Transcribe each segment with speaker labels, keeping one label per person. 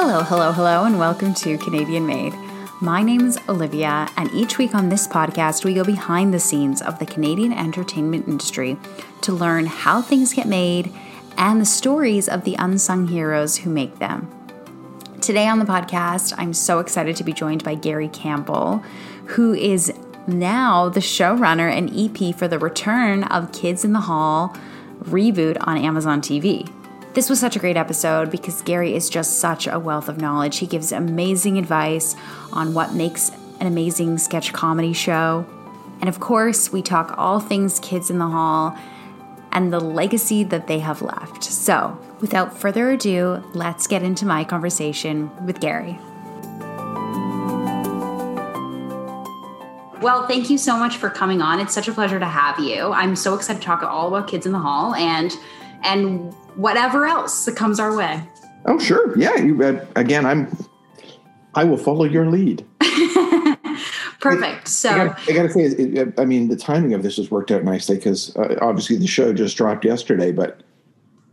Speaker 1: Hello, hello, hello, and welcome to Canadian Made. My name is Olivia, and each week on this podcast, we go behind the scenes of the Canadian entertainment industry to learn how things get made and the stories of the unsung heroes who make them. Today on the podcast, I'm so excited to be joined by Garry Campbell, who is now the showrunner and EP for the return of Kids in the Hall reboot on Amazon TV. This was such a great episode because Garry is just such a wealth of knowledge. He gives amazing advice on what makes an amazing sketch comedy show. And of course, we talk all things Kids in the Hall and the legacy that they have left. So, without further ado, let's get into my conversation with Garry. Well, thank you so much for coming on. It's such a pleasure to have you. I'm so excited to talk all about Kids in the Hall and and whatever else that comes our way.
Speaker 2: Oh, sure. Yeah. You, uh, again, I'm. I will follow your lead.
Speaker 1: Perfect. So
Speaker 2: I got to say, it, I mean, the timing of this has worked out nicely because uh, obviously the show just dropped yesterday, but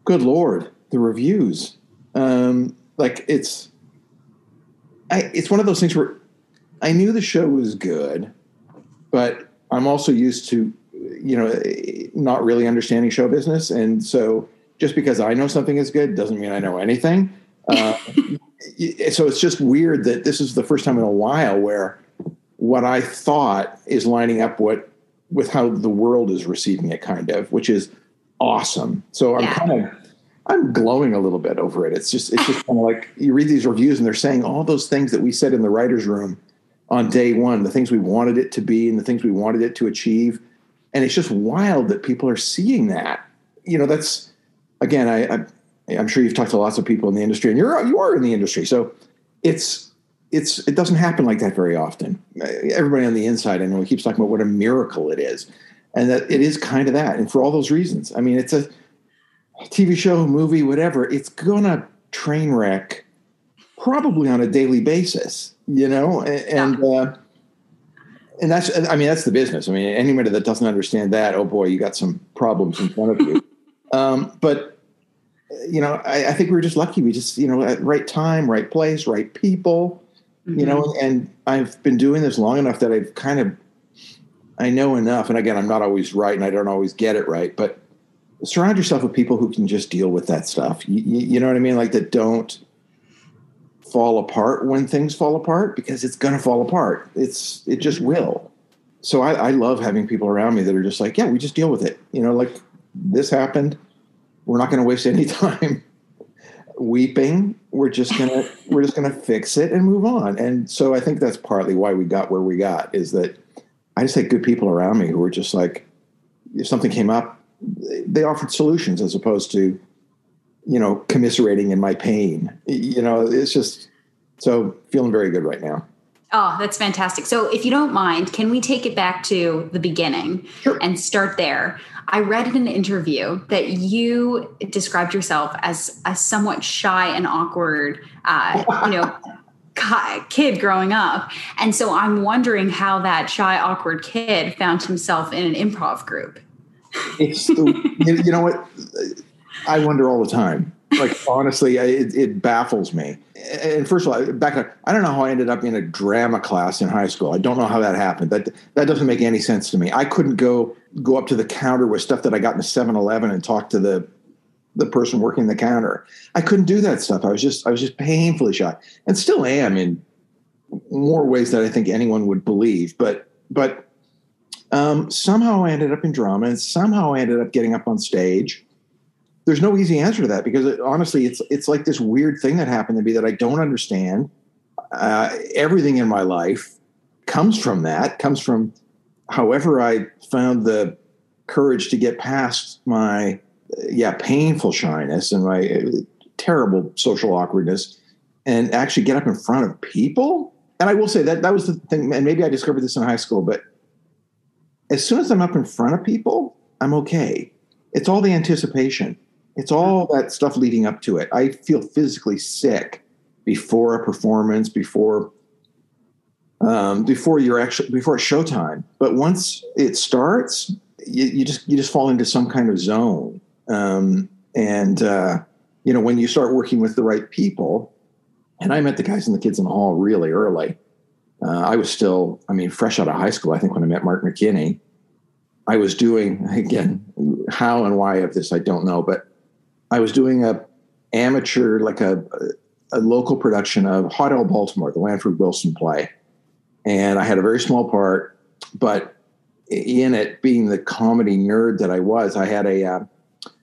Speaker 2: good lord, the reviews. Um, like it's, I, it's one of those things where I knew the show was good, but I'm also used to, you know, not really understanding show business, and so just because I know something is good doesn't mean I know anything. Uh, so it's just weird that this is the first time in a while where what I thought is lining up what with how the world is receiving it, kind of, which is awesome. So I'm
Speaker 1: Yeah.
Speaker 2: kind of I'm glowing a little bit over it. It's just it's just kind of like you read these reviews and they're saying all those things that we said in the writers' room on day one, the things we wanted it to be and the things we wanted it to achieve, and it's just wild that people are seeing that. You know, that's again, I, I I'm sure you've talked to lots of people in the industry, and you're you are in the industry, so it's it's it doesn't happen like that very often. Everybody on the inside, I know, keeps talking about what a miracle it is, and that it is kind of that, and for all those reasons. I mean, it's a TV show, movie, whatever. It's gonna train wreck probably on a daily basis, you know, and. and uh, and that's, I mean, that's the business. I mean, anybody that doesn't understand that, oh boy, you got some problems in front of you. Um, but you know, I, I think we were just lucky. We just, you know, at right time, right place, right people, you know, and I've been doing this long enough that I've kind of, I know enough. And again, I'm not always right and I don't always get it right, but surround yourself with people who can just deal with that stuff. You, you, you know what I mean? Like that don't fall apart when things fall apart because it's going to fall apart. It's, it just will. So I, I love having people around me that are just like, yeah, we just deal with it. You know, like this happened we're not going to waste any time weeping we're just going to we're just going to fix it and move on and so i think that's partly why we got where we got is that i just had good people around me who were just like if something came up they offered solutions as opposed to you know commiserating in my pain you know it's just so feeling very good right now
Speaker 1: Oh, that's fantastic. So, if you don't mind, can we take it back to the beginning
Speaker 2: Sure.
Speaker 1: and start there? I read in an interview that you described yourself as a somewhat shy and awkward, uh, you know, kid growing up. And so, I'm wondering how that shy, awkward kid found himself in an improv group.
Speaker 2: it's the, you, you know what i wonder all the time like honestly it, it baffles me. And first of all back i don't know how i ended up in a drama class in high school. I don't know how that happened. That that doesn't make any sense to me. I couldn't go go up to the counter with stuff that i got in a 7-eleven and talk to the the person working the counter. I couldn't do that stuff. I was just i was just painfully shy. And still am in more ways that i think anyone would believe. But but um, somehow I ended up in drama, and somehow I ended up getting up on stage. There's no easy answer to that because it, honestly, it's it's like this weird thing that happened to me that I don't understand. Uh, everything in my life comes from that. Comes from however I found the courage to get past my yeah painful shyness and my uh, terrible social awkwardness, and actually get up in front of people. And I will say that that was the thing, and maybe I discovered this in high school, but as soon as I'm up in front of people, I'm okay. It's all the anticipation. It's all that stuff leading up to it. I feel physically sick before a performance, before um, before you're actually before showtime. But once it starts, you, you just you just fall into some kind of zone. Um, and uh, you know when you start working with the right people, And I met the guys and the kids in the hall really early. Uh, I was still, I mean, fresh out of high school, I think, when I met Mark McKinney. I was doing, again, how and why of this, I don't know, but I was doing a amateur, like a, a local production of Hot Baltimore, the Lanford Wilson play. And I had a very small part, but in it, being the comedy nerd that I was, I had a, uh,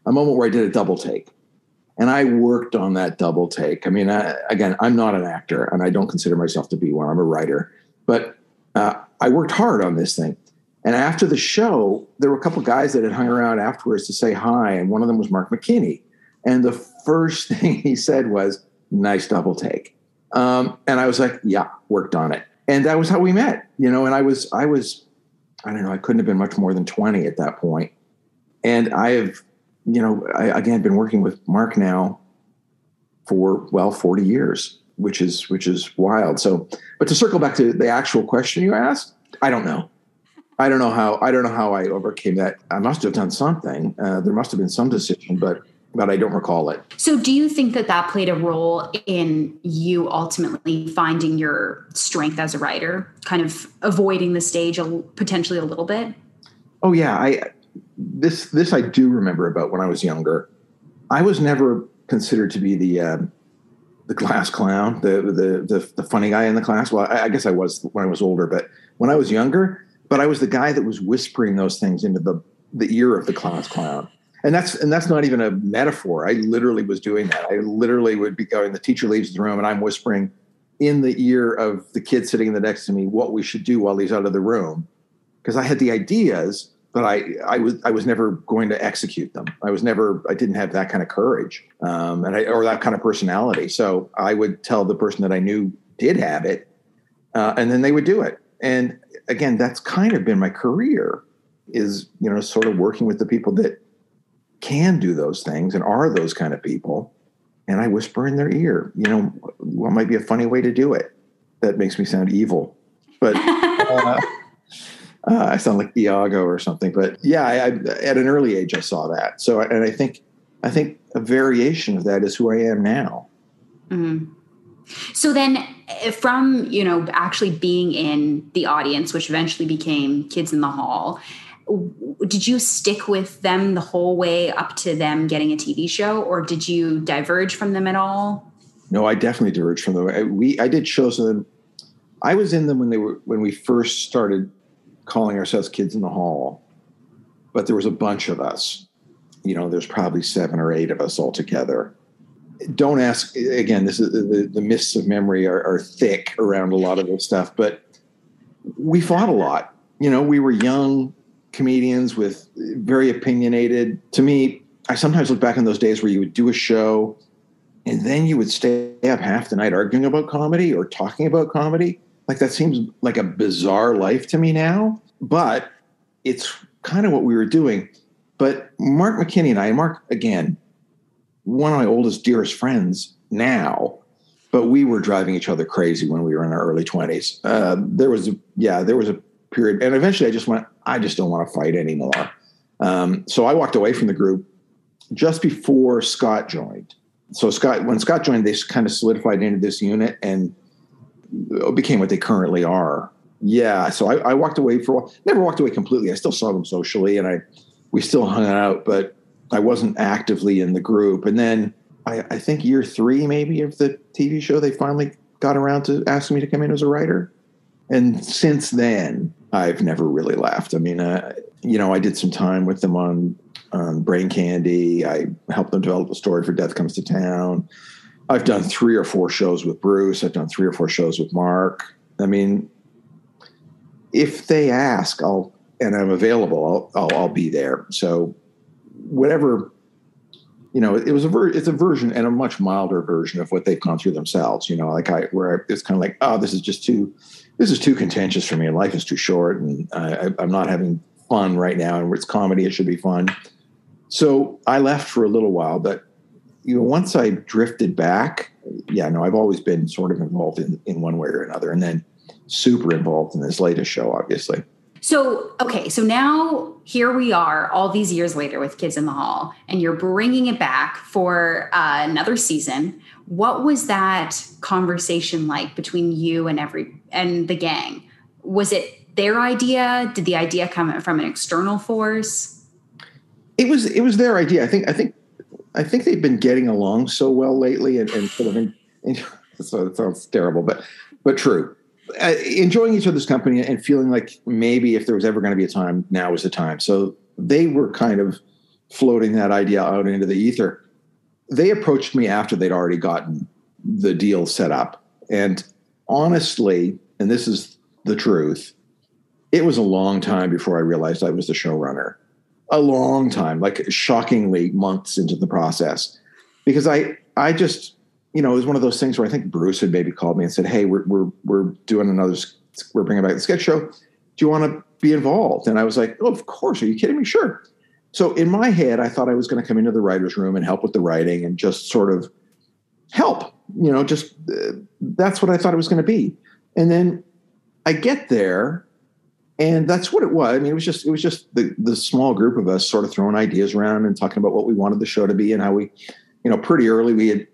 Speaker 2: a moment where I did a double take and I worked on that double take. I mean, I, again, I'm not an actor, and I don't consider myself to be one. I'm a writer, but uh, I worked hard on this thing. And after the show, there were a couple guys that had hung around afterwards to say hi, and one of them was Mark McKinney. And the first thing he said was, "Nice double take." Um, and I was like, "Yeah, worked on it." And that was how we met, you know. And I was, I was, I don't know, I couldn't have been much more than twenty at that point. And I have you know, I, again, been working with Mark now for well 40 years, which is which is wild. So, but to circle back to the actual question you asked, I don't know. I don't know how I don't know how I overcame that. I must have done something. Uh, there must have been some decision, but but I don't recall it.
Speaker 1: So, do you think that that played a role in you ultimately finding your strength as a writer, kind of avoiding the stage a, potentially a little bit?
Speaker 2: Oh yeah, I this this I do remember about when I was younger. I was never considered to be the uh, the class clown, the, the, the the funny guy in the class. Well, I, I, guess I was when I was older, but when I was younger, but I was the guy that was whispering those things into the the ear of the class clown. And that's and that's not even a metaphor. I literally was doing that. I literally would be going. The teacher leaves the room, and I'm whispering in the ear of the kid sitting in the next to me what we should do while he's out of the room, because I had the ideas but I, I was I was never going to execute them. I was never I didn't have that kind of courage um, and I, or that kind of personality. So I would tell the person that I knew did have it, uh, and then they would do it. And again, that's kind of been my career is you know sort of working with the people that can do those things and are those kind of people. And I whisper in their ear, you know, what might be a funny way to do it. That makes me sound evil, but. Uh, uh, I sound like Iago or something, but yeah, I, I, at an early age I saw that. So, and I think, I think a variation of that is who I am now.
Speaker 1: Mm-hmm. So then, eh, from you know actually being in the audience, which eventually became Kids in the Hall, did you stick with them the whole way up to them getting a TV show, or did you diverge from them at all?
Speaker 2: No, I definitely diverged from them. We I did shows with them. I was in them when they were when we first started calling ourselves Kids in the Hall, but there was a bunch of us. You know, there's probably seven or eight of us all together. Don't ask again. This is the, the mists of memory are, are thick around a lot of this stuff, but we fought a lot. You know, we were young comedians with very opinionated. To me, I sometimes look back on those days where you would do a show and then you would stay up half the night arguing about comedy or talking about comedy. Like that seems like a bizarre life to me now, but it's kind of what we were doing. But Mark McKinney and I, Mark, again, one of my oldest, dearest friends now, but we were driving each other crazy when we were in our early 20s. Uh, there was, a, yeah, there was a period. And eventually I just went, I just don't want to fight anymore. Um, so I walked away from the group just before Scott joined. So Scott, when Scott joined, they kind of solidified into this unit and became what they currently are. Yeah, so I, I walked away for a while. never walked away completely. I still saw them socially, and I we still hung out, but I wasn't actively in the group. And then I, I think year three maybe of the TV show, they finally got around to asking me to come in as a writer. And since then, I've never really left. I mean, uh, you know, I did some time with them on on Brain Candy. I helped them develop a story for Death Comes to Town. I've done three or four shows with Bruce. I've done three or four shows with Mark. I mean, if they ask, I'll and I'm available. I'll I'll, I'll be there. So whatever, you know, it was a ver- it's a version and a much milder version of what they've gone through themselves. You know, like I where it's kind of like, oh, this is just too this is too contentious for me. And life is too short, and I, I'm not having fun right now. And it's comedy, it should be fun. So I left for a little while, but you know, once I drifted back, yeah, no, I've always been sort of involved in, in one way or another, and then super involved in this latest show, obviously.
Speaker 1: So, okay, so now here we are all these years later with Kids in the Hall, and you're bringing it back for uh, another season. What was that conversation like between you and every and the gang? Was it their idea? Did the idea come from an external force?
Speaker 2: It was it was their idea. I think I think I think they've been getting along so well lately, and, and sort of. In, in, so it sounds terrible, but but true. Uh, enjoying each other's company and feeling like maybe if there was ever going to be a time, now was the time. So they were kind of floating that idea out into the ether. They approached me after they'd already gotten the deal set up, and honestly, and this is the truth, it was a long time before I realized I was the showrunner. A long time, like shockingly months into the process, because I I just you know, it was one of those things where I think Bruce had maybe called me and said, "Hey, we're we're we're doing another. We're bringing back the sketch show. Do you want to be involved?" And I was like, "Oh, of course. Are you kidding me? Sure." So in my head, I thought I was going to come into the writers' room and help with the writing and just sort of help. You know, just uh, that's what I thought it was going to be. And then I get there, and that's what it was. I mean, it was just it was just the the small group of us sort of throwing ideas around and talking about what we wanted the show to be and how we, you know, pretty early we had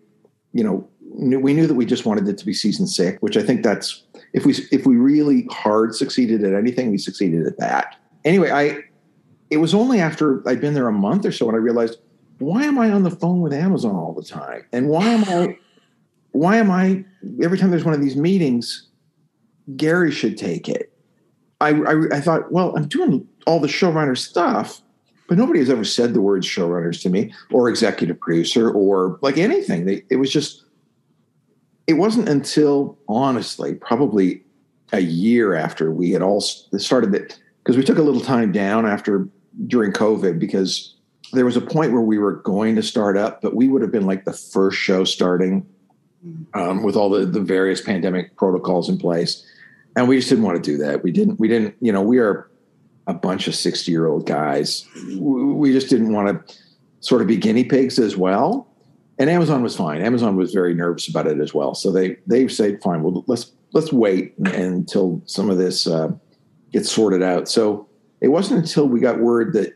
Speaker 2: you know, we knew that we just wanted it to be season six, which I think that's if we if we really hard succeeded at anything, we succeeded at that. Anyway, I it was only after I'd been there a month or so when I realized why am I on the phone with Amazon all the time, and why am I why am I every time there's one of these meetings, Garry should take it. I, I, I thought, well, I'm doing all the showrunner stuff, but nobody has ever said the words showrunners to me or executive producer or like anything. They, it was just, it wasn't until honestly, probably a year after we had all started that, because we took a little time down after during COVID because there was a point where we were going to start up, but we would have been like the first show starting um, with all the, the various pandemic protocols in place. And we just didn't want to do that. We didn't, we didn't, you know, we are a bunch of 60 year old guys. We just didn't want to sort of be guinea pigs as well. And Amazon was fine. Amazon was very nervous about it as well. So they they said, fine, well let's let's wait until some of this uh, gets sorted out. So it wasn't until we got word that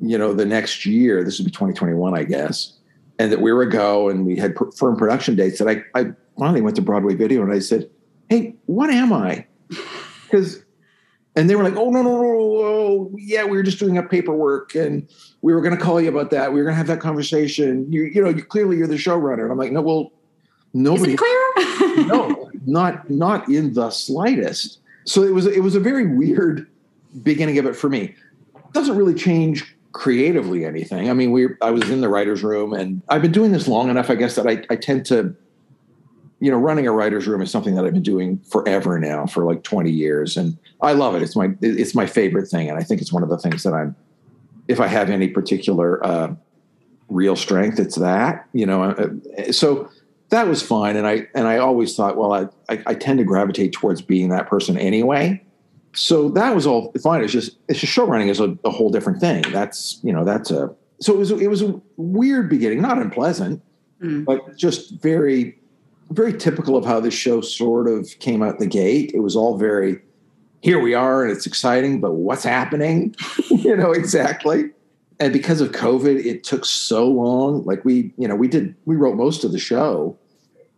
Speaker 2: you know the next year, this would be 2021, I guess, and that we were a go and we had firm production dates that I I finally went to Broadway Video and I said, hey, what am I? Because and they were like, "Oh no, no, no, no, yeah, we were just doing up paperwork, and we were going to call you about that. We were going to have that conversation. You, you know, you, clearly you're the showrunner." And I'm like, "No, well, nobody,
Speaker 1: clear?
Speaker 2: no, not not in the slightest." So it was it was a very weird beginning of it for me. It doesn't really change creatively anything. I mean, we I was in the writers' room, and I've been doing this long enough, I guess, that I, I tend to you know, running a writer's room is something that I've been doing forever now for like 20 years. And I love it. It's my, it's my favorite thing. And I think it's one of the things that I'm, if I have any particular uh, real strength, it's that, you know, uh, so that was fine. And I, and I always thought, well, I, I, I tend to gravitate towards being that person anyway. So that was all fine. It's just, it's just show running is a, a whole different thing. That's, you know, that's a, so it was, it was a weird beginning, not unpleasant, mm. but just very very typical of how this show sort of came out the gate. It was all very, here we are and it's exciting, but what's happening? you know, exactly. And because of COVID, it took so long. Like we, you know, we did, we wrote most of the show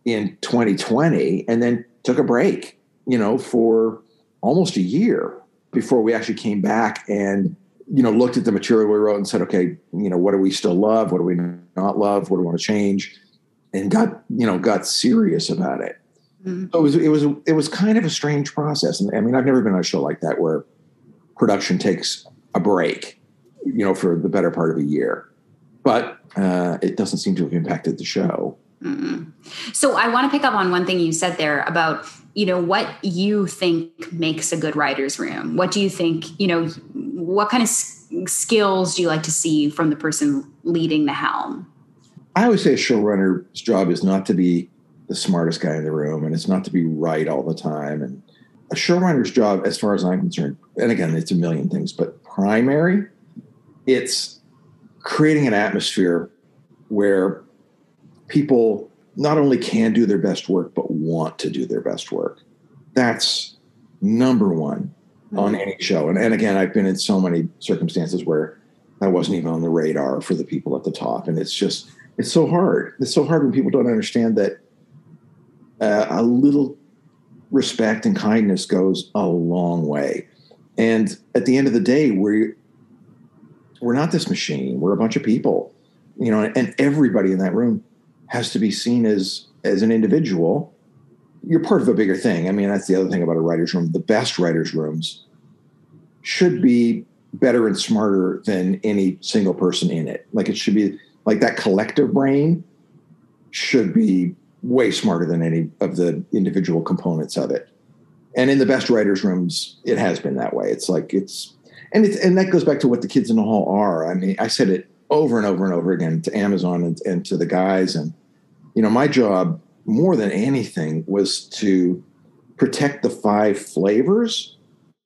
Speaker 2: in 2020 and then took a break, you know, for almost a year before we actually came back and, you know, looked at the material we wrote and said, okay, you know, what do we still love? What do we not love? What do we want to change? And got you know got serious about it. Mm-hmm. So it was it was it was kind of a strange process. And I mean, I've never been on a show like that where production takes a break, you know, for the better part of a year. But uh, it doesn't seem to have impacted the show.
Speaker 1: Mm-hmm. So I want to pick up on one thing you said there about you know what you think makes a good writer's room. What do you think? You know, what kind of skills do you like to see from the person leading the helm?
Speaker 2: I always say a showrunner's job is not to be the smartest guy in the room and it's not to be right all the time. And a showrunner's job, as far as I'm concerned, and again, it's a million things, but primary, it's creating an atmosphere where people not only can do their best work, but want to do their best work. That's number one. mm-hmm. on any show. And, and again, I've been in so many circumstances where I wasn't even on the radar for the people at the top. And it's just, it's so hard. It's so hard when people don't understand that uh, a little respect and kindness goes a long way. And at the end of the day, we're we're not this machine. We're a bunch of people, you know, and everybody in that room has to be seen as as an individual. You're part of a bigger thing. I mean, that's the other thing about a writer's room. The best writers' rooms should be better and smarter than any single person in it. Like it should be like that collective brain should be way smarter than any of the individual components of it. And in the best writers' rooms, it has been that way. It's like it's and it's and that goes back to what the kids in the hall are. I mean, I said it over and over and over again to Amazon and, and to the guys. And you know, my job more than anything was to protect the five flavors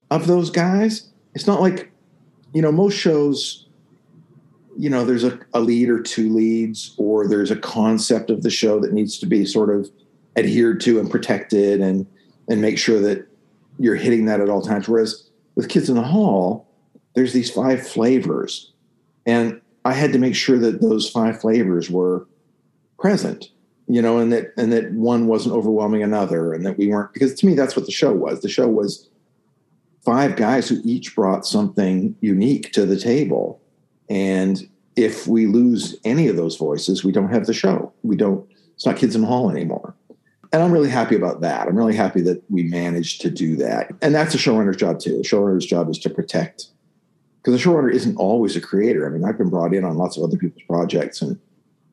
Speaker 2: of those guys. It's not like, you know, most shows you know there's a, a lead or two leads or there's a concept of the show that needs to be sort of adhered to and protected and and make sure that you're hitting that at all times. Whereas with kids in the hall there's these five flavors and i had to make sure that those five flavors were present you know and that and that one wasn't overwhelming another and that we weren't because to me that's what the show was. The show was five guys who each brought something unique to the table and if we lose any of those voices, we don't have the show. We don't, it's not Kids in the Hall anymore. And I'm really happy about that. I'm really happy that we managed to do that. And that's a showrunner's job too. The showrunner's job is to protect, because the showrunner isn't always a creator. I mean, I've been brought in on lots of other people's projects, and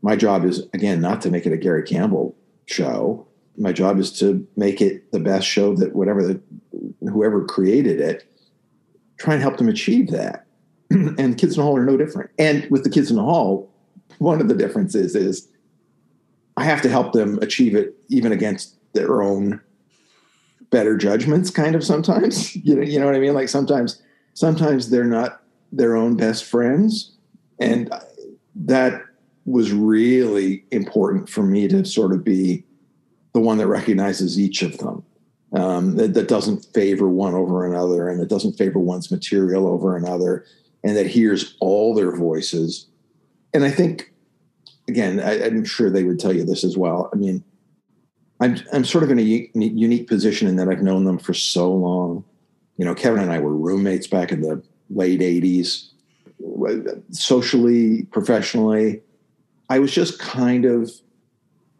Speaker 2: my job is, again, not to make it a Garry Campbell show. My job is to make it the best show that whatever the, whoever created it, try and help them achieve that. and kids in the hall are no different. And with the kids in the hall, one of the differences is I have to help them achieve it even against their own better judgments kind of sometimes. You know you know what i mean? Like sometimes sometimes they're not their own best friends. And that was really important for me to sort of be the one that recognizes each of them. Um, that, that doesn't favor one over another and that doesn't favor one's material over another and that hears all their voices. And I think, again, I, am sure they would tell you this as well. I mean, I'm I'm sort of in a unique position in that I've known them for so long. You know, Kevin and I were roommates back in the late '80s. Socially, professionally, I was just kind of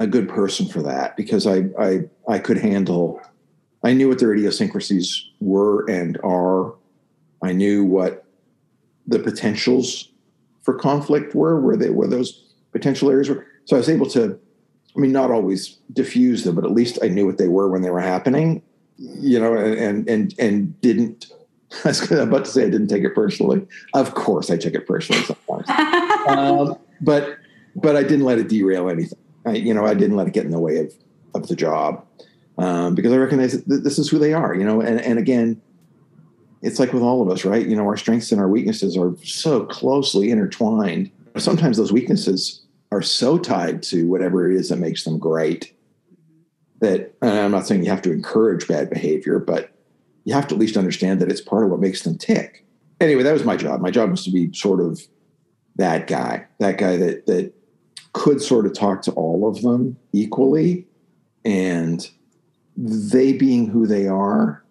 Speaker 2: a good person for that because I I I could handle. I knew what their idiosyncrasies were and are. I knew what the potentials for conflict were, where they were those potential areas were. So I was able to, I mean, not always diffuse them, but at least I knew what they were when they were happening, you know, and and and didn't. I was about to say I didn't take it personally. Of course, I took it personally sometimes, um, but but I didn't let it derail anything. I, you know, I didn't let it get in the way of of the job um, because I recognize that this is who they are. You know, and and again, it's like with all of us, right? You know, our strengths and our weaknesses are so closely intertwined. Sometimes those weaknesses are so tied to whatever it is that makes them great that I'm not saying you have to encourage bad behavior, but you have to at least understand that it's part of what makes them tick. Anyway, that was my job. My job was to be sort of that guy, that guy that that could sort of talk to all of them equally and they being who they are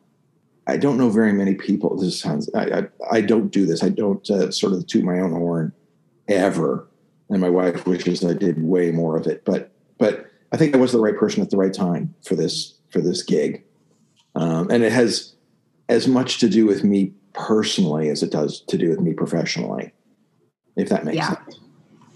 Speaker 2: I don't know very many people. This sounds, I, I, I don't do this. I don't uh, sort of toot my own horn ever. And my wife wishes I did way more of it. But, but I think I was the right person at the right time for this, for this gig. Um, and it has as much to do with me personally as it does to do with me professionally, if that makes yeah. sense.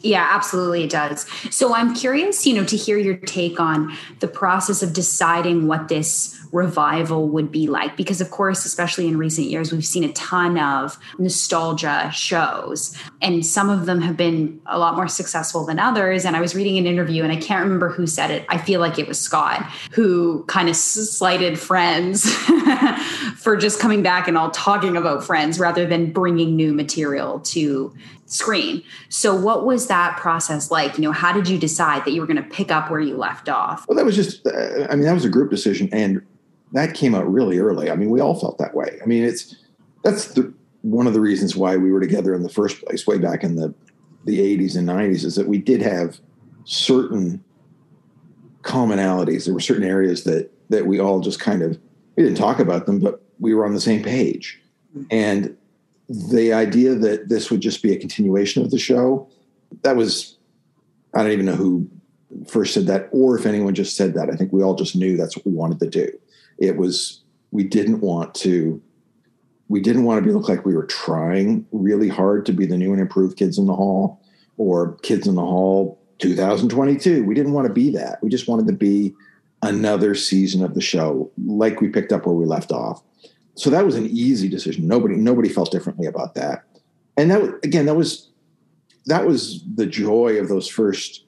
Speaker 1: Yeah, absolutely it does. So I'm curious, you know, to hear your take on the process of deciding what this revival would be like because of course especially in recent years we've seen a ton of nostalgia shows and some of them have been a lot more successful than others and i was reading an interview and i can't remember who said it i feel like it was scott who kind of slighted friends for just coming back and all talking about friends rather than bringing new material to screen. So what was that process like? You know, how did you decide that you were going to pick up where you left off?
Speaker 2: Well, that was just, uh, I mean, that was a group decision. And that came out really early. I mean, we all felt that way. I mean, it's that's the one of the reasons why we were together in the first place, way back in the the 80s and 90s, is that we did have certain commonalities. There were certain areas that that we all just kind of we didn't talk about them, but we were on the same page. And the idea that this would just be a continuation of the show, that was I don't even know who first said that or if anyone just said that. I think we all just knew that's what we wanted to do. It was we didn't want to we didn't want to be look like we were trying really hard to be the new and improved kids in the hall or kids in the hall 2022. We didn't want to be that. We just wanted to be another season of the show, like we picked up where we left off. So that was an easy decision. Nobody nobody felt differently about that. And that again, that was that was the joy of those first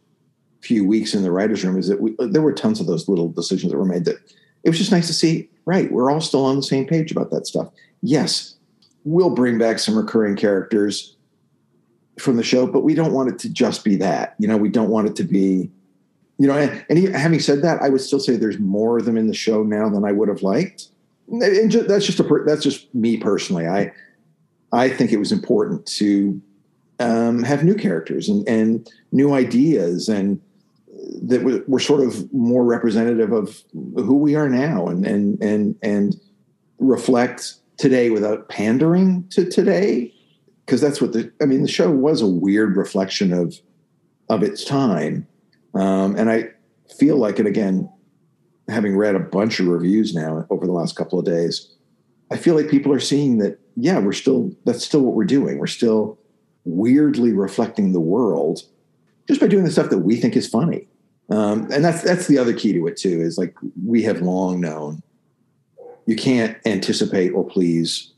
Speaker 2: few weeks in the writers' room. Is that we, there were tons of those little decisions that were made that it was just nice to see. Right, we're all still on the same page about that stuff. Yes, we'll bring back some recurring characters from the show, but we don't want it to just be that. You know, we don't want it to be, you know, and, and having said that, I would still say there's more of them in the show now than I would have liked. And just, that's just a that's just me personally. I I think it was important to um, have new characters and, and new ideas and that were, were sort of more representative of who we are now and and and and reflect today without pandering to today because that's what the I mean the show was a weird reflection of of its time, um, and I feel like it again, having read a bunch of reviews now over the last couple of days, I feel like people are seeing that yeah we're still that's still what we're doing we're still weirdly reflecting the world just by doing the stuff that we think is funny. Um, and that's that's the other key to it too is like we have long known you can't anticipate or please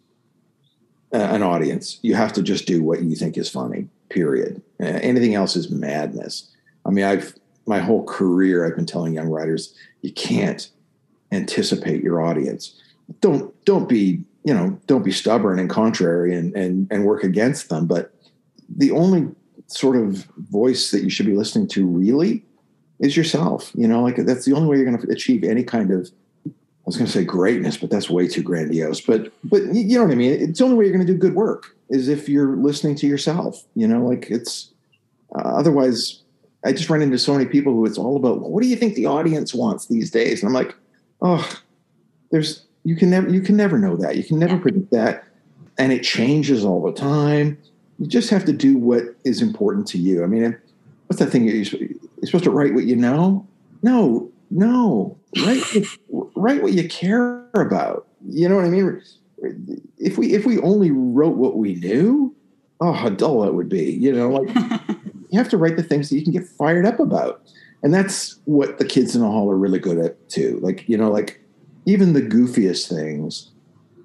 Speaker 2: an audience. You have to just do what you think is funny. Period. Uh, anything else is madness. I mean, I've my whole career I've been telling young writers you can't anticipate your audience. Don't don't be you know don't be stubborn and contrary and and and work against them. But the only sort of voice that you should be listening to really is yourself. You know, like that's the only way you're going to achieve any kind of I was going to say greatness, but that's way too grandiose. But but you know what I mean. It's the only way you're going to do good work is if you're listening to yourself. You know, like it's uh, otherwise. I just run into so many people who it's all about. Well, what do you think the audience wants these days? And I'm like, oh, there's you can never you can never know that. You can never predict that, and it changes all the time. You just have to do what is important to you. I mean, what's that thing? You're supposed to write what you know. No, no, write write what you care about. You know what I mean? If we if we only wrote what we knew, oh, how dull that would be. You know, like you have to write the things that you can get fired up about, and that's what the kids in the hall are really good at too. Like you know, like even the goofiest things,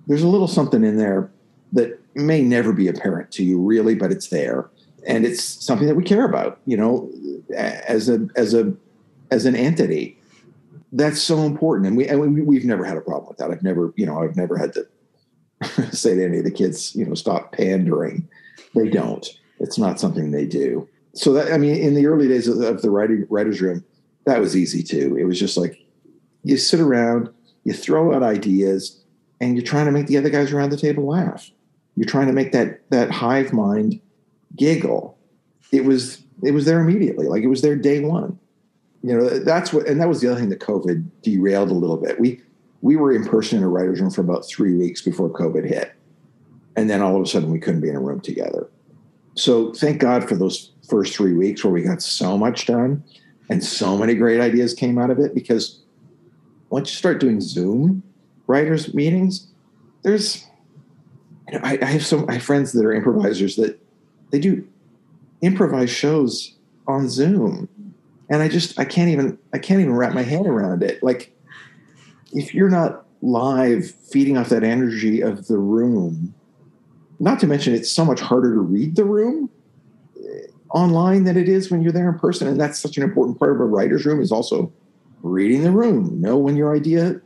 Speaker 2: there's a little something in there that may never be apparent to you really, but it's there, and it's something that we care about. You know, as a as a as an entity that's so important. And we, and we, have never had a problem with that. I've never, you know, I've never had to say to any of the kids, you know, stop pandering. They don't. It's not something they do. So that, I mean, in the early days of, of the writing, writer's room, that was easy too. It was just like, you sit around, you throw out ideas, and you're trying to make the other guys around the table laugh. You're trying to make that, that hive mind giggle. It was, it was there immediately. Like it was there day one you know that's what and that was the other thing that covid derailed a little bit we we were in person in a writer's room for about three weeks before covid hit and then all of a sudden we couldn't be in a room together so thank god for those first three weeks where we got so much done and so many great ideas came out of it because once you start doing zoom writers meetings there's you know, I, I have some I have friends that are improvisers that they do improvised shows on zoom and I just I can't even I can't even wrap my head around it. Like if you're not live feeding off that energy of the room, not to mention it's so much harder to read the room online than it is when you're there in person. And that's such an important part of a writer's room is also reading the room. Know when your idea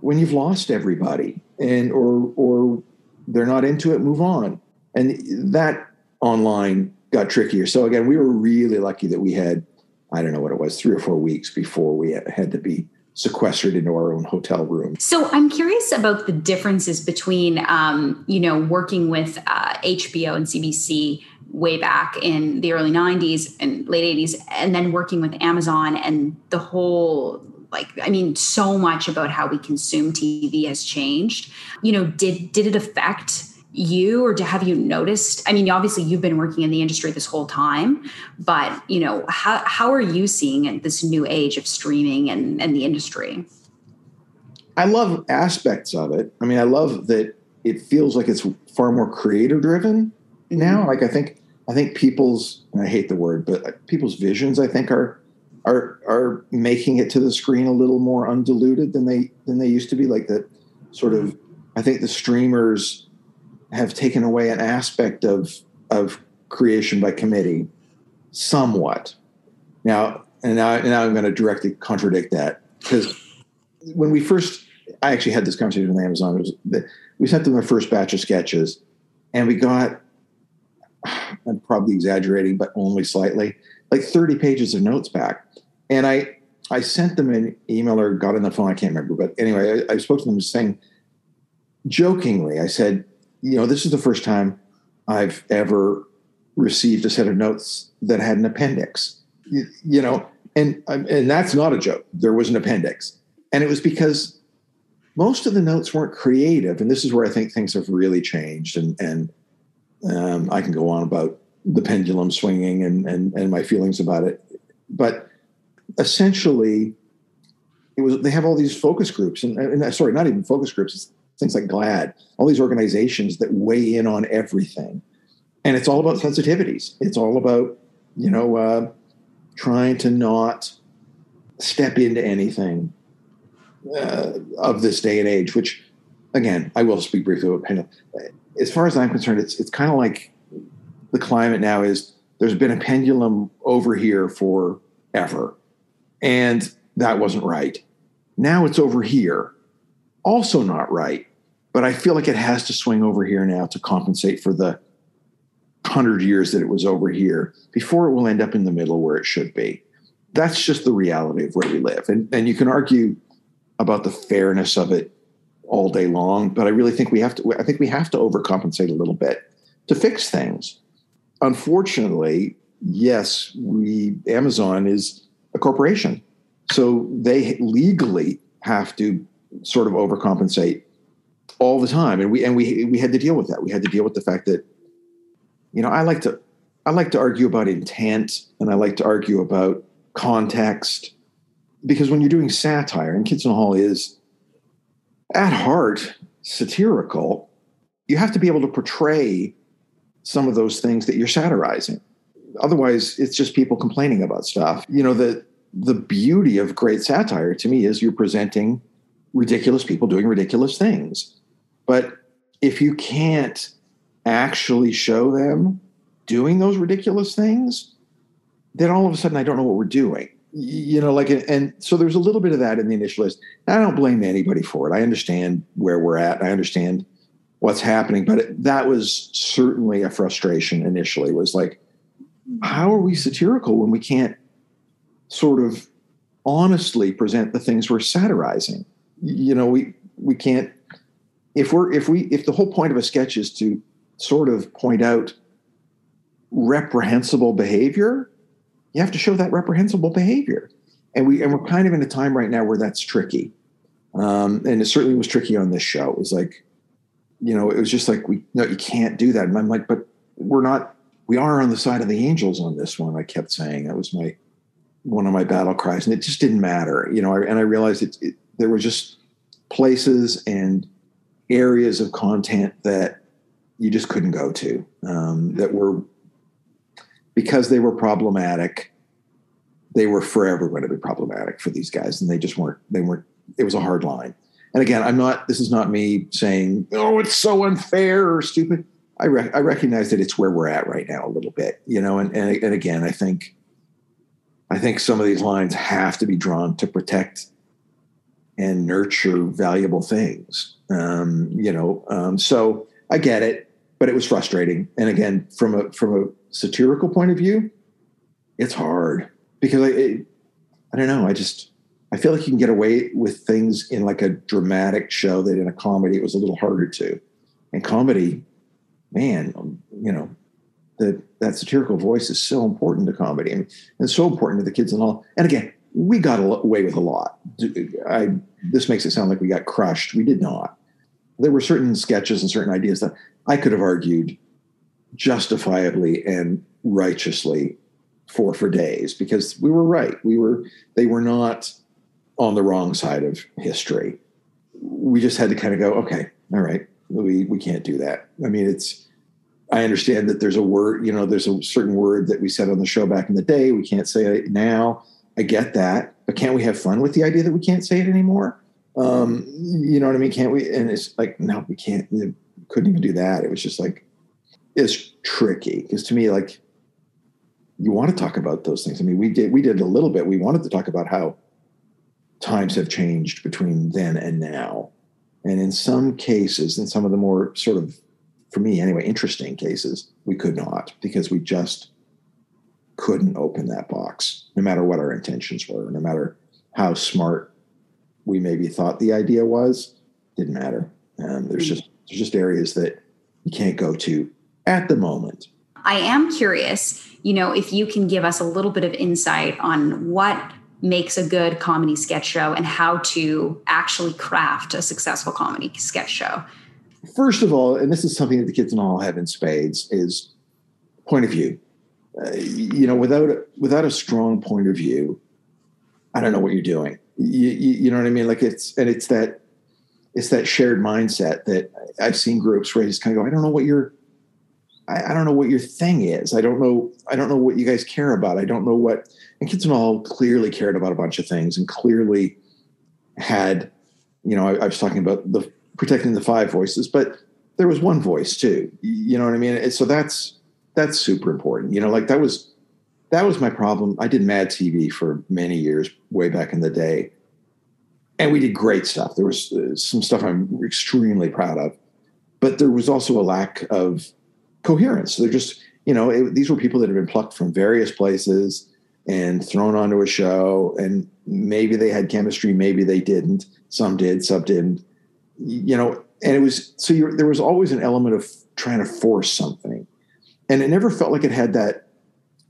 Speaker 2: when you've lost everybody and or or they're not into it move on. And that online got trickier. So again we were really lucky that we had I don't know what it was, three or four weeks before we had to be sequestered into our own hotel room.
Speaker 1: So I'm curious about the differences between, um, you know, working with uh, HBO and CBC way back in the early 90s and late 80s, and then working with Amazon and the whole like i mean so much about how we consume tv has changed. You know did did it affect you or to have you noticed? I mean obviously you've been working in the industry this whole time but you know how, how are you seeing this new age of streaming and, and the industry?
Speaker 2: I love aspects of it. I mean i love that it feels like it's far more creator driven now. Mm-hmm. like i think i think people's i hate the word but people's visions i think are are are making it to the screen a little more undiluted than they than they used to be like that sort of i think the streamers have taken away an aspect of of creation by committee somewhat. Now, and now, now I'm going to directly contradict that because when we first, I actually had this conversation with Amazon. It was we sent them the first batch of sketches, and we got, I'm probably exaggerating, but only slightly, like 30 pages of notes back. And I, I sent them an email or got on the phone. I can't remember, but anyway, I, I spoke to them saying, jokingly, I said, you know, this is the first time I've ever received a set of notes that had an appendix. You, you know, and um, and that's not a joke. There was an appendix, and it was because most of the notes weren't creative, and this is where I think things have really changed. And and um, I can go on about the pendulum swinging and and and my feelings about it, but essentially, it was they have all these focus groups, and, and sorry, not even focus groups things like GLAAD, all these organizations that weigh in on everything. And it's all about sensitivities. It's all about, you know, uh, trying to not step into anything uh, of this day and age, which, again, I will speak briefly about pendulum. As far as I'm concerned, it's, it's kind of like the climate now is there's been a pendulum over here forever. And that wasn't right. Now it's over here also not right. But I feel like it has to swing over here now to compensate for the hundred years that it was over here before it will end up in the middle where it should be. That's just the reality of where we live. And, and you can argue about the fairness of it all day long, but I really think we have to I think we have to overcompensate a little bit to fix things. Unfortunately, yes, we Amazon is a corporation. So they legally have to sort of overcompensate all the time, and we and we we had to deal with that. We had to deal with the fact that you know I like to I like to argue about intent, and I like to argue about context because when you're doing satire, and Kids in the Hall is at heart satirical, you have to be able to portray some of those things that you're satirizing. Otherwise, it's just people complaining about stuff. You know, the the beauty of great satire to me is you're presenting ridiculous people doing ridiculous things. But if you can't actually show them doing those ridiculous things, then all of a sudden I don't know what we're doing. You know, like, and so there's a little bit of that in the initial list. I don't blame anybody for it. I understand where we're at. I understand what's happening, but it, that was certainly a frustration initially. Was like, how are we satirical when we can't sort of honestly present the things we're satirizing? you know we we can't if we're if we if the whole point of a sketch is to sort of point out reprehensible behavior you have to show that reprehensible behavior. And we and we're kind of in a time right now where that's tricky. Um, and it certainly was tricky on this show. It was like you know it was just like we no you can't do that. And i'm like but we're not we are on the side of the angels on this one i kept saying. That was my one of my battle cries. And it just didn't matter you know and i realized it, it there were just places and areas of content that you just couldn't go to um, that were because they were problematic they were forever going to be problematic for these guys and they just weren't they weren't it was a hard line and again i'm not this is not me saying oh it's so unfair or stupid i, I recognize that it's where we're at right now a little bit you know and, and, and again i think i think some of these lines have to be drawn to protect and nurture valuable things. Um, you know, um, so I get it, but it was frustrating. And again, from a from a satirical point of view, it's hard because I it, I don't know. I just I feel like you can get away with things in like a dramatic show that in a comedy it was a little harder to. And comedy, man, you know, that that satirical voice is so important to comedy and, and so important to the kids and all. And again, we got away with a lot. I this makes it sound like we got crushed. We did not. There were certain sketches and certain ideas that I could have argued justifiably and righteously for for days because we were right. We were they were not on the wrong side of history. We just had to kind of go, okay, all right, we we can't do that. I mean, it's I understand that there's a word, you know, there's a certain word that we said on the show back in the day. We can't say it now. I get that, but can't we have fun with the idea that we can't say it anymore? Um, you know what I mean? Can't we? And it's like, no, we can't. You couldn't even do that. It was just like, it's tricky because to me, like, you want to talk about those things. I mean, we did we did a little bit. We wanted to talk about how times have changed between then and now, and in some cases, in some of the more sort of, for me anyway, interesting cases, we could not because we just couldn't open that box, no matter what our intentions were, no matter how smart we maybe thought the idea was. Didn't matter. Um, there's just there's just areas that you can't go to at the moment.
Speaker 1: I am curious, you know, if you can give us a little bit of insight on what makes a good comedy sketch show and how to actually craft a successful comedy sketch show.
Speaker 2: First of all, and this is something that the kids in all have in spades, is point of view. Uh, you know, without without a strong point of view, I don't know what you're doing. You, you, you know what I mean? Like it's and it's that it's that shared mindset that I've seen groups where I just kind of go, I don't know what your I, I, don't know what your thing is. I don't know. I don't know what you guys care about. I don't know what. And Kids and All clearly cared about a bunch of things and clearly had, you know, I, I was talking about the protecting the five voices, but there was one voice too. You know what I mean? So that's that's super important. You know, like that was that was my problem. I did Mad TV for many years, way back in the day, and we did great stuff. There was uh, some stuff I'm extremely proud of, but there was also a lack of coherence. They're just, you know, it, these were people that had been plucked from various places and thrown onto a show, and maybe they had chemistry, maybe they didn't. Some did, some didn't. You know, and it was so there was always an element of trying to force something, and it never felt like it had that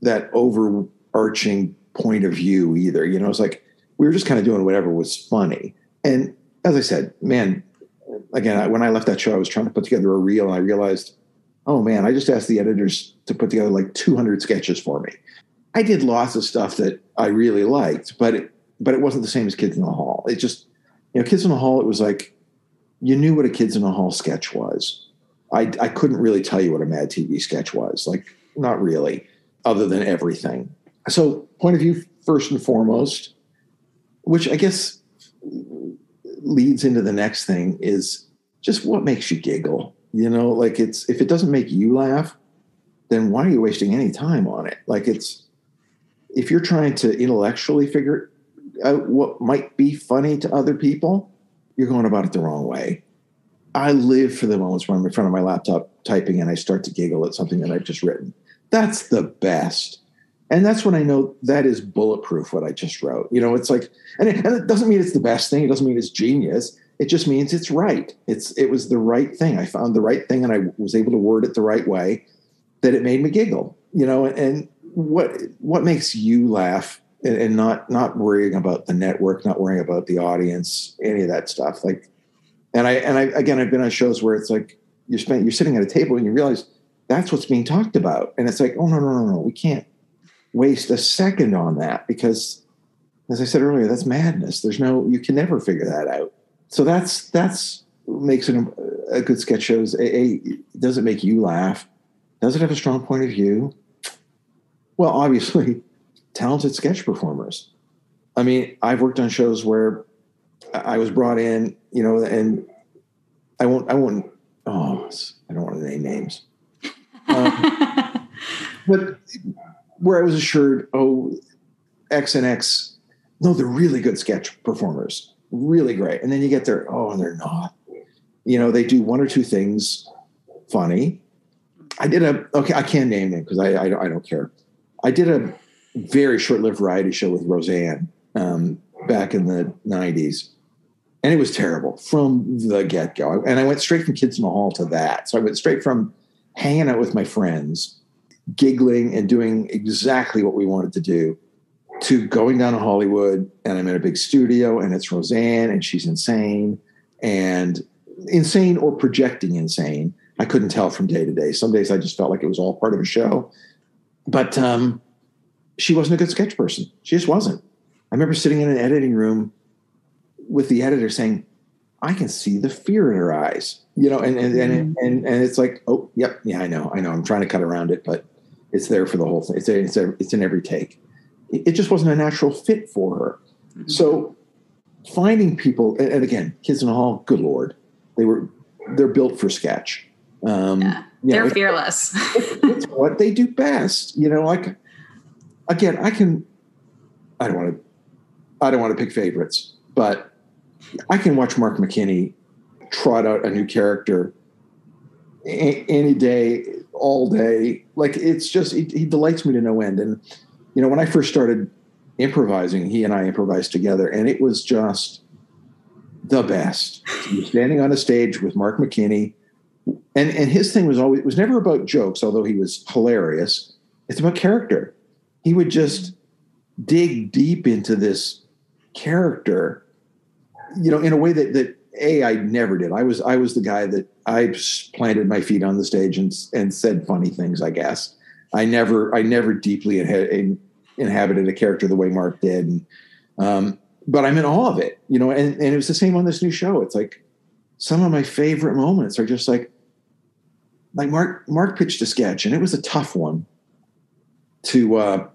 Speaker 2: that overarching point of view either. You know, it's like we were just kind of doing whatever was funny. And as I said, man, again, when I left that show, I was trying to put together a reel, and I realized oh man, I just asked the editors to put together like 200 sketches for me. I did lots of stuff that I really liked, but it, but it wasn't the same as Kids in the Hall. It just, you know, Kids in the Hall, it was like you knew what a Kids in the Hall sketch was. I, I couldn't really tell you what a Mad TV sketch was, like not really, other than everything. So, point of view first and foremost, which I guess leads into the next thing is just what makes you giggle you know, like it's if it doesn't make you laugh, then why are you wasting any time on it? Like it's if you're trying to intellectually figure out what might be funny to other people, you're going about it the wrong way. I live for the moments when I'm in front of my laptop typing and I start to giggle at something that I've just written. That's the best. And that's when I know that is bulletproof what I just wrote. You know, it's like, and it, and it doesn't mean it's the best thing. It doesn't mean it's genius. It just means it's right. It's it was the right thing. I found the right thing, and I was able to word it the right way that it made me giggle. You know, and what what makes you laugh and, and not not worrying about the network, not worrying about the audience, any of that stuff. Like, and I and I again, I've been on shows where it's like you're spent you're sitting at a table and you realize that's what's being talked about, and it's like, oh no no no no, we can't waste a second on that because as I said earlier, that's madness. There's no, you can never figure that out so that's that's makes it a, a good sketch shows. A, a, does it make you laugh? Does it have a strong point of view? Well, obviously, talented sketch performers. I mean, I've worked on shows where I was brought in, you know, and I won't, I won't, oh, I don't want to name names. Um, but where I was assured, oh, X and X, no, they're really good sketch performers really great. And then you get there, oh, and they're not. You know, they do one or two things funny. I did a okay, I can't name them because I, I, I don't care. I did a very short-lived variety show with Roseanne um, back in the 90s. And it was terrible from the get go. And I went straight from Kids in the Hall to that. So I went straight from hanging out with my friends, giggling and doing exactly what we wanted to do, to going down to Hollywood. And I'm in a big studio and it's Roseanne and she's insane and insane or projecting insane. I couldn't tell from day to day. Some days I just felt like it was all part of a show. But um, she wasn't a good sketch person. She just wasn't. I remember sitting in an editing room with the editor saying, I can see the fear in her eyes, you know, and and and, mm-hmm. and, and it's like, oh, yep, yeah, I know, I know. I'm trying to cut around it, but it's there for the whole thing. It's a, it's a, it's in every take. It, just wasn't a natural fit for her. Mm-hmm. So finding people, and, and, again, kids in the hall, good lord, they were they're built for sketch.
Speaker 1: Um, yeah, they're know, fearless.
Speaker 2: it's what they do best, you know. Like again, I can. I don't want to. I don't want to pick favorites, but I can watch Mark McKinney trot out a new character any day, all day. Like it's just he, he, delights me to no end. And you know, when I first started improvising, he and I improvised together, and it was just the best. standing on a stage with Mark McKinney, and and his thing was always it was never about jokes, although he was hilarious. It's about character. He would just dig deep into this character you know, in a way that that a I never did. I was I was the guy that I planted my feet on the stage and and said funny things. I guess I never I never deeply inha- inhabited a character the way Mark did. And, um, but I'm in awe of it, you know. And and it was the same on this new show. It's like some of my favorite moments are just like like Mark Mark pitched a sketch and it was a tough one to uh,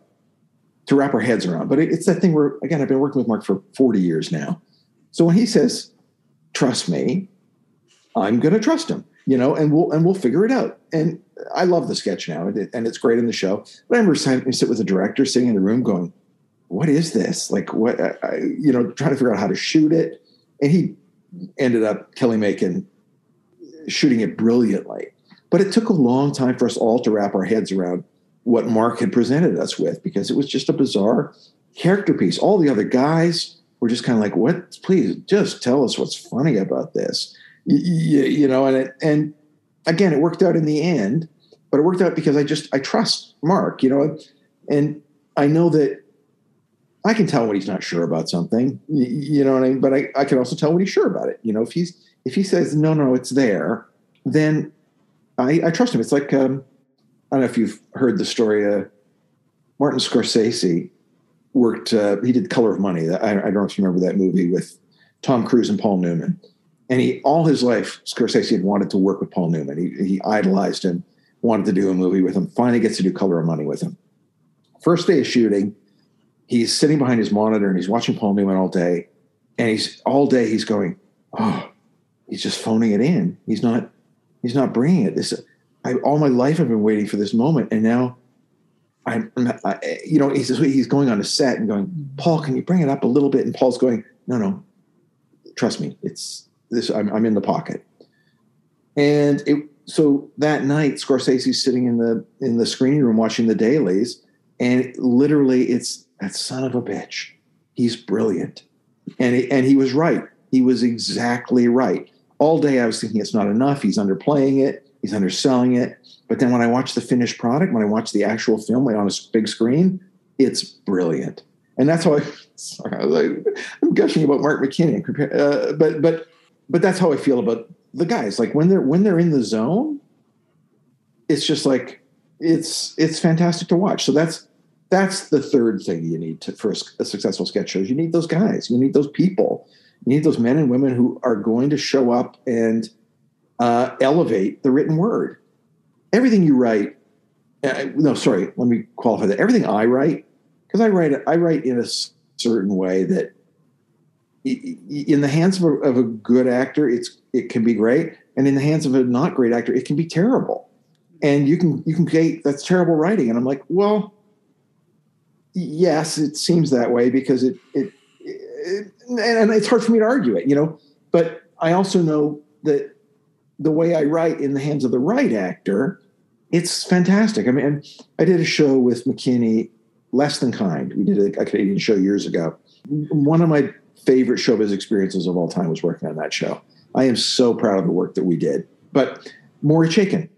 Speaker 2: to wrap our heads around. But it, it's that thing where again I've been working with Mark for 40 years now so when he says, trust me, I'm going to trust him, you know, and we'll, and we'll figure it out. And I love the sketch now and, it's great in the show. But I remember sitting, sit with the director sitting in the room going, what is this? Like what, I, you know, trying to figure out how to shoot it. And he ended up, Kelly Makin, shooting it brilliantly. But it took a long time for us all to wrap our heads around what Mark had presented us with because it was just a bizarre character piece. All the other guys, we're just kind of like, what? Please just tell us what's funny about this. You, you know, and it, and again, it worked out in the end, but it worked out because I just I trust Mark, you know, and I know that I can tell when he's not sure about something, you know what I mean. But I, I can also tell when he's sure about it. You know, if he's if he says no, no, it's there, then I, I trust him. It's like um, I don't know if you've heard the story. Uh, Martin Scorsese worked. Uh, he did Color of Money. I, I, don't know if you remember that movie with Tom Cruise and Paul Newman. And he all his life, Scorsese had wanted to work with Paul Newman. He, he idolized him, wanted to do a movie with him. Finally, gets to do Color of Money with him. First day of shooting, he's sitting behind his monitor and he's watching Paul Newman all day. And he's all day he's going, oh, he's just phoning it in. He's not, he's not bringing it. This, I, all my life I've been waiting for this moment, and now I'm, I, you know, he's he's going on a set and going, Paul, can you bring it up a little bit? And Paul's going, no, no, trust me, it's this. I'm, I'm in the pocket. And it, so that night, Scorsese's sitting in the in the screening room watching the dailies, and literally, it's that son of a bitch. He's brilliant, and he, and he was right. He was exactly right. All day, I was thinking it's not enough. He's underplaying it. He's underselling it. But then when I watch the finished product, when I watch the actual film like on a big screen, it's brilliant. And that's how I, I'm gushing about Mark McKinney, uh, but but but that's how I feel about the guys. Like when they're when they're in the zone, it's just like it's it's fantastic to watch. So that's that's the third thing you need to for a successful sketch show. You need those guys. You need those people. You need those men and women who are going to show up and uh, elevate the written word everything you write uh, no sorry let me qualify that everything i write because i write i write in a certain way that in the hands of a, of a, good actor it's it can be great and in the hands of a not great actor it can be terrible and you can you can say that's terrible writing and i'm like well yes it seems that way because it, it, it and it's hard for me to argue it you know but i also know that the way I write in the hands of the right actor, it's fantastic. I mean, I did a show with McKinney, Less Than Kind. We did a, a Canadian show years ago. one of my favorite showbiz experiences of all time was working on that show. I am so proud of the work that we did. But Maury Chaykin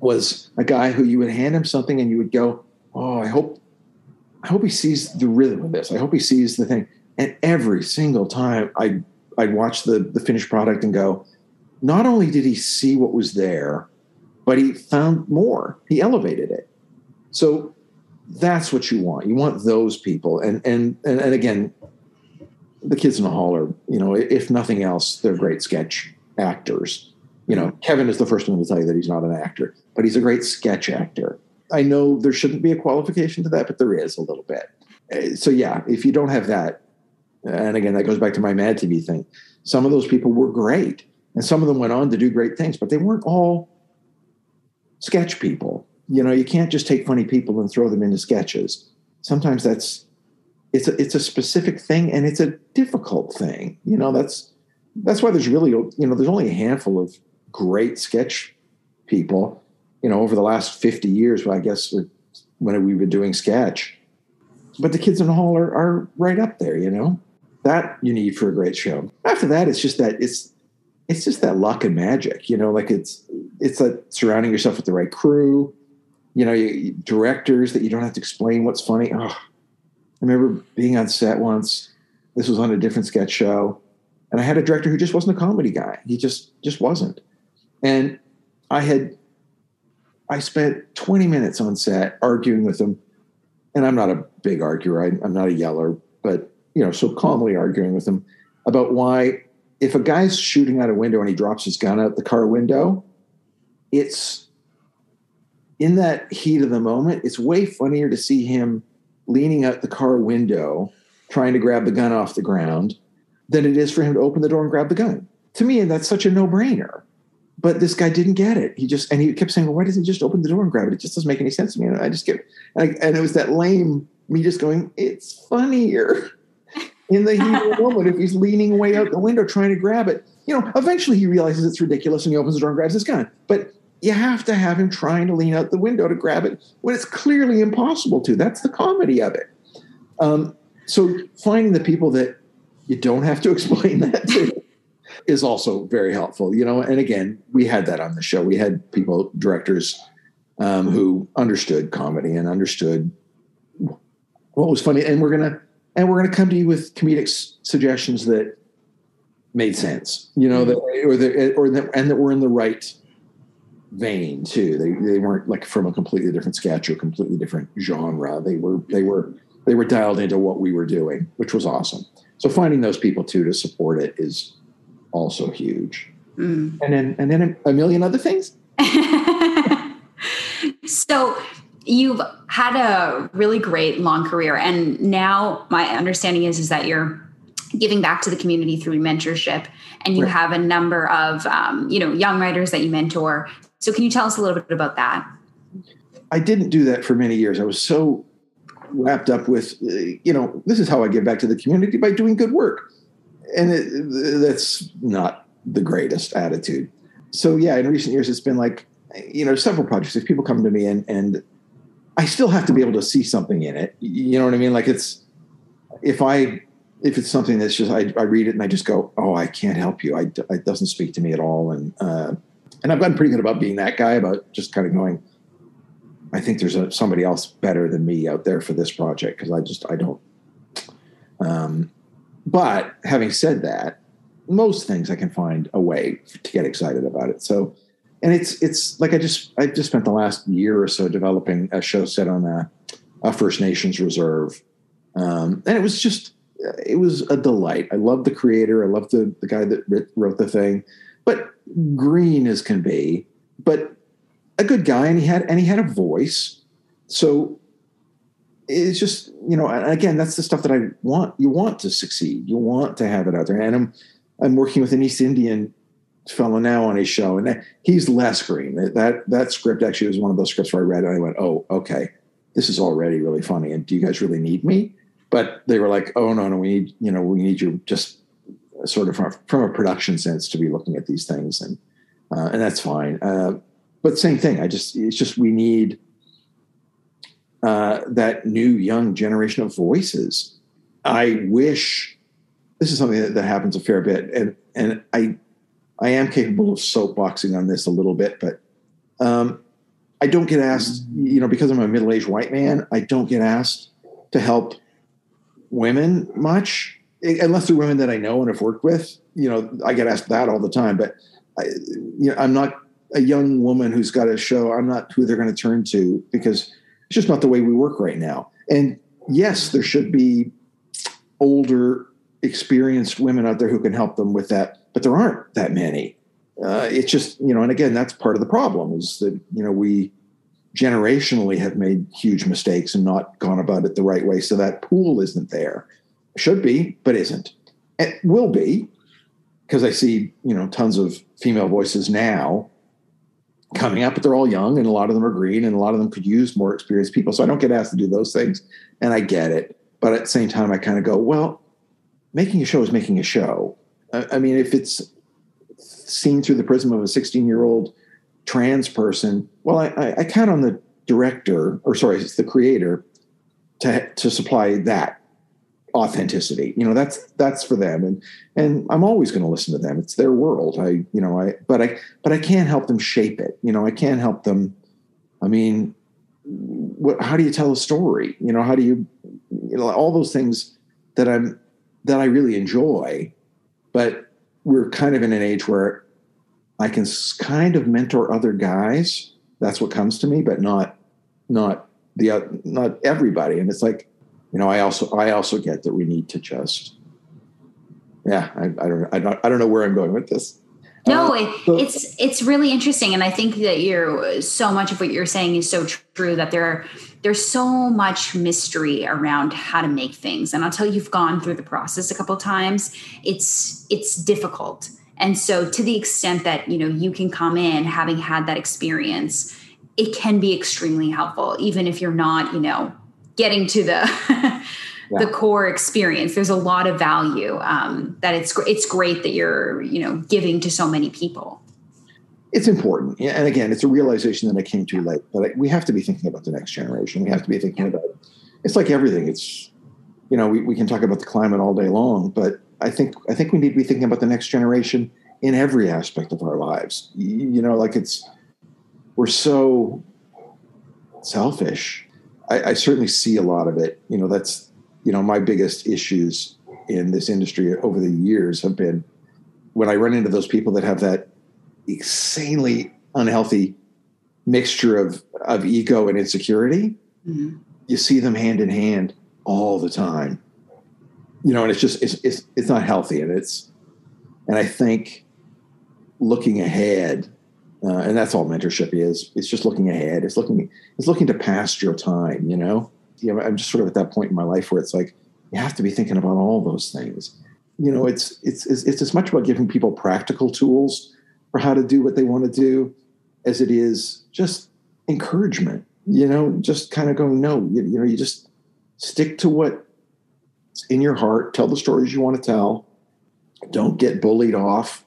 Speaker 2: was a guy who you would hand him something and you would go, "Oh, I hope, I hope he sees the rhythm of this. I hope he sees the thing." And every single time I I'd watch the the finished product and go, not only did he see what was there, but he found more. He elevated it. So that's what you want. You want those people. And and and, and again, the kids in the hall are, you know, if nothing else, they're great sketch actors. You know, Kevin is the first one to tell you that he's not an actor, but he's a great sketch actor. I know there shouldn't be a qualification to that, but there is a little bit. Uh, so yeah, if you don't have that, and again, that goes back to my Mad TV thing. Some of those people were great, and some of them went on to do great things, but they weren't all sketch people. You know, you can't just take funny people and throw them into sketches. Sometimes that's it's a, it's a specific thing and it's a difficult thing. You know, that's that's why there's really you know there's only a handful of great sketch people. You know, over the last fifty years, well, I guess when we've been doing sketch, but the kids in the hall are, are right up there. You know, that you need for a great show. After that, it's just that it's it's just that luck and magic. You know, like it's it's like surrounding yourself with the right crew. You know, you, directors that you don't have to explain what's funny. Oh, I remember being on set once. This was on a different sketch show, and I had a director who just wasn't a comedy guy. He just just wasn't. And I had I spent 20 minutes on set arguing with him. And I'm not a big arguer. I, I'm not a yeller, but you know, so calmly arguing with him about why if a guy's shooting out a window and he drops his gun out the car window, it's in that heat of the moment, it's way funnier to see him leaning out the car window trying to grab the gun off the ground than it is for him to open the door and grab the gun. To me, that's such a no-brainer. But this guy didn't get it. He just and he kept saying, "Well, why doesn't he just open the door and grab it? It just doesn't make any sense to me." And I just get and, I, and it was that lame me just going, "It's funnier." in the heat of the moment if he's leaning way out the window trying to grab it. You know, eventually he realizes it's ridiculous and he opens the door and grabs his gun. But you have to have him trying to lean out the window to grab it when it's clearly impossible to. That's the comedy of it. Um, so finding the people that you don't have to explain that to is also very helpful. You know, and again, we had that on the show. We had people, directors, um, who understood comedy and understood what was funny, and we're gonna and we're to come to you with comedic s- suggestions that made sense, you know, that or the or that and that were in the right vein too. They they weren't like from a completely different sketch or completely different genre. They were they were they were dialed into what we were doing, which was awesome. So finding those people too to support it is also huge. Mm. And then and then a million other things.
Speaker 1: so you've had a really great long career and now my understanding is is that you're giving back to the community through mentorship and you right. have a number of um, you know young writers that you mentor so can you tell us a little bit about that
Speaker 2: i didn't do that for many years i was so wrapped up with uh, you know this is how i give back to the community by doing good work and it, that's not the greatest attitude so yeah in recent years it's been like you know several projects if people come to me and and I still have to be able to see something in it. You know what I mean? Like it's if I if it's something that's just I, I read it and I just go, oh, I can't help you. I it doesn't speak to me at all. And uh, and I've gotten pretty good about being that guy about just kind of going. I think there's a, somebody else better than me out there for this project because I just I don't. Um, but having said that, most things I can find a way to get excited about it. So and it's it's like I just I just spent the last year or so developing a show set on a, a First Nations reserve, um, and it was just it was a delight. I love the creator. I love the the guy that wrote the thing, but green as can be, but a good guy, and he had and he had a voice. So it's just you know, again, that's the stuff that I want. You want to succeed. You want to have it out there, and I'm I'm working with an East Indian fellow now on his show, and he's less green. That that script actually was one of those scripts where I read and I went, "Oh, okay, this is already really funny." And do you guys really need me? But they were like, "Oh no, no, we need you know we need you just sort of from, from a production sense to be looking at these things, and uh, and that's fine." Uh, but same thing. I just it's just we need uh, that new young generation of voices I wish this is something that, that happens a fair bit, and and I I am capable of soapboxing on this a little bit, but um, I don't get asked, you know, because I'm a middle aged white man, I don't get asked to help women much, unless they're women that I know and have worked with. You know, I get asked that all the time, but I, you know, I'm not a young woman who's got a show. I'm not who they're going to turn to because it's just not the way we work right now. And yes, there should be older, experienced women out there who can help them with that, but there aren't that many. Uh, it's just you know, and again, that's part of the problem is that you know we generationally have made huge mistakes and not gone about it the right way. So that pool isn't there. Should be, but isn't. It will be because I see you know tons of female voices now coming up, but they're all young and a lot of them are green and a lot of them could use more experienced people. So I don't get asked to do those things, and I get it. But at the same time, I kind of go, well, making a show is making a show. I, I mean, if it's seen through the prism of a 16 year old trans person, well, I, I count on the director, or sorry, it's the creator, to to supply that authenticity. You know, that's that's for them, and and I'm always going to listen to them. It's their world. I you know I but I but I can't help them shape it. You know, I can't help them. I mean, what? How do you tell a story? You know, how do you you know all those things that I'm that I really enjoy, but we're kind of in an age where I can kind of mentor other guys. That's what comes to me, but not not the not everybody. And it's like, you know, I also I also get that we need to just, yeah, I, I don't I don't I don't know where I'm going with this.
Speaker 1: No, uh, it, it's it's really interesting, and I think that you're so much of what you're saying is so true. That there are there's so much mystery around how to make things, and until you've gone through the process a couple times, it's it's difficult. And so, to the extent that you know you can come in having had that experience, it can be extremely helpful, even if you're not you know getting to the yeah. the core experience. There's a lot of value um, that it's it's great that you're you know giving to so many people.
Speaker 2: It's important, and again, it's a realization that I came too late. But we have to be thinking about the next generation. We have to be thinking about. It's like everything. It's you know we, we can talk about the climate all day long, but I think I think we need to be thinking about the next generation in every aspect of our lives. You, you know, like it's we're so selfish. I, I certainly see a lot of it. You know, that's you know, my biggest issues in this industry over the years have been when I run into those people that have that insanely unhealthy mixture of of ego and insecurity. Mm-hmm. You see them hand in hand all the time. You know, and it's just it's it's it's not healthy, and it's and I think looking ahead, uh, and that's all mentorship is. It's just looking ahead. It's looking it's looking to past your time. You know, I'm just sort of at that point in my life where it's like you have to be thinking about all those things. You know, it's it's it's, it's as much about giving people practical tools for how to do what they want to do as it is just encouragement. You know, just kind of going, no, you, you know, you just stick to what's in your heart. Tell the stories you want to tell. Don't get bullied off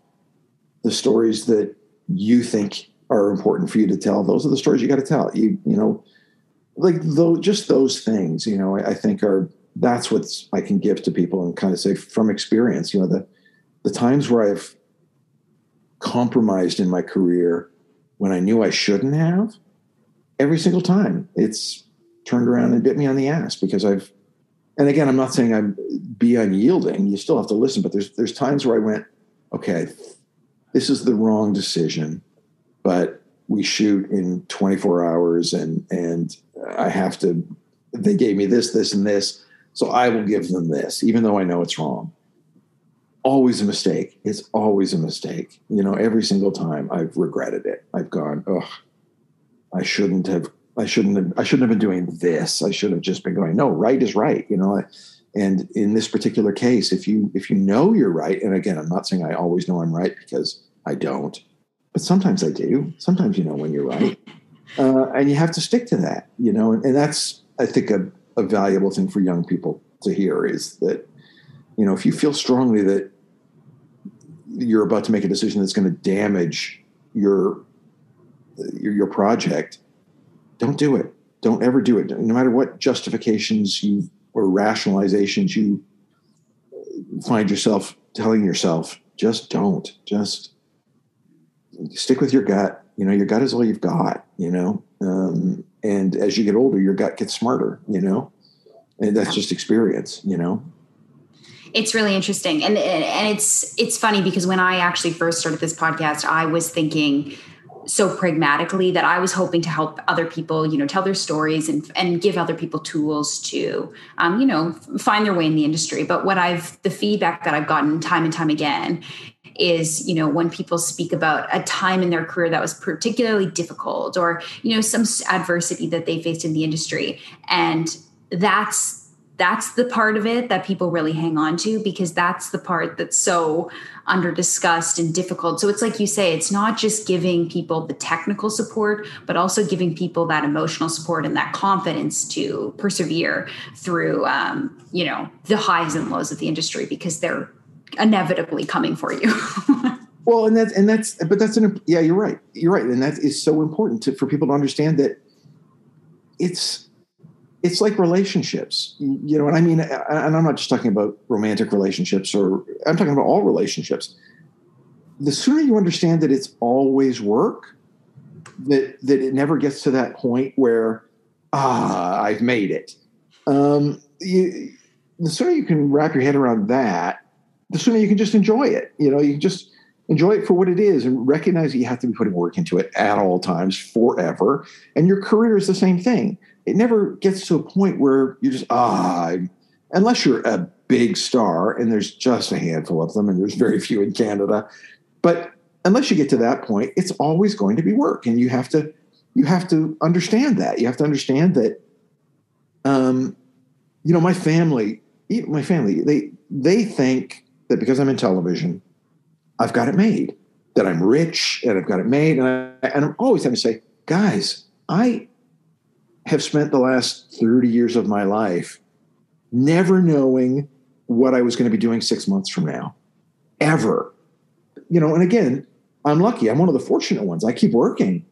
Speaker 2: the stories that you think are important for you to tell. Those are the stories you got to tell. You you know, like though just those things you know I, I, think are that's what i can give to people and kind of say from experience you know the the times where i've compromised in my career when i knew i shouldn't have every single time it's turned around and bit me on the ass because i've and again i'm not saying i'm be unyielding you still have to listen but there's there's times where i went okay this is the wrong decision but we shoot in 24 hours and and I have to they gave me this this and this so I will give them this even though I know it's wrong. Always a mistake. It's always a mistake. You know every single time I've regretted it. I've gone oh I shouldn't have I shouldn't have I shouldn't have been doing this. I should have just been going no right is right you know and in this particular case if you if you know you're right and again I'm not saying I always know I'm right because I don't but sometimes I do. Sometimes you know when you're right, uh, and you have to stick to that. You know, and, and that's I think a, a valuable thing for young people to hear is that you know if you feel strongly that you're about to make a decision that's going to damage your, your your project, don't do it. Don't ever do it. No matter what justifications you or rationalizations you find yourself telling yourself, just don't. Just stick with your gut. You know, your gut is all you've got, you know. Um, and as you get older, your gut gets smarter, you know. And that's just experience, you know.
Speaker 1: It's really interesting. And and it's it's funny because when I actually first started this podcast, I was thinking so pragmatically that I was hoping to help other people, you know, tell their stories and and give other people tools to, um, you know, find their way in the industry. But what I've the feedback that I've gotten time and time again is you know when people speak about a time in their career that was particularly difficult or you know some adversity that they faced in the industry and that's that's the part of it that people really hang on to because that's the part that's so under discussed and difficult. So it's like you say, it's not just giving people the technical support, but also giving people that emotional support and that confidence to persevere through, um, you know, the highs and lows of the industry because they're inevitably coming for you.
Speaker 2: well, and that's and that's but that's an yeah, you're right, you're right, and that is so important to, for people to understand that it's it's like relationships. You know And i mean? And i'm not just talking about romantic relationships or i'm talking about all relationships. The sooner you understand that it's always work that that it never gets to that point where ah i've made it. Um, you, the sooner you can wrap your head around that the sooner you can just enjoy it. You know you can just enjoy it for what it is and recognize that you have to be putting work into it at all times forever. And your career is the same thing it never gets to a point where you just ah unless you're a big star and there's just a handful of them and there's very few in canada. But unless you get to that point it's always going to be work and you have to you have to understand that. You have to understand that um you know my family my family they they think that because i'm in television i've got it made that i'm rich and i've got it made and, I, and i'm always having to say guys i have spent the last 30 years of my life never knowing what I was going to be doing six months from now, ever. You know, and again, I'm lucky. I'm one of the fortunate ones. I keep working,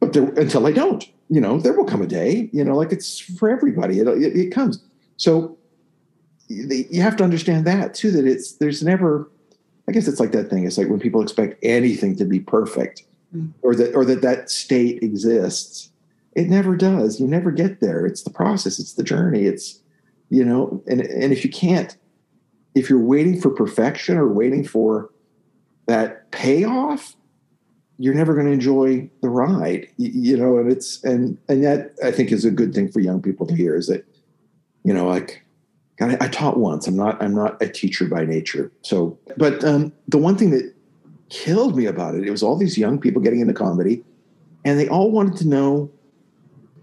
Speaker 2: but there, until I don't, you know, there will come a day, you know, like it's for everybody. It, it, it comes. So you have to understand that too, that it's, there's never, I guess it's like that thing. It's like when people expect anything to be perfect mm. or that, or that that state exists it never does. You never get there. It's the process, it's the journey. It's, you know, and, and if you can't, if you're waiting for perfection or waiting for that payoff, you're never going to enjoy the ride, you, know, and it's, and, and that I think is a good thing for young people to hear is that, you know, like, God, I, I taught once. I'm not. I'm not a teacher by nature. So, but um, the one thing that killed me about it, it was all these young people getting into comedy, and they all wanted to know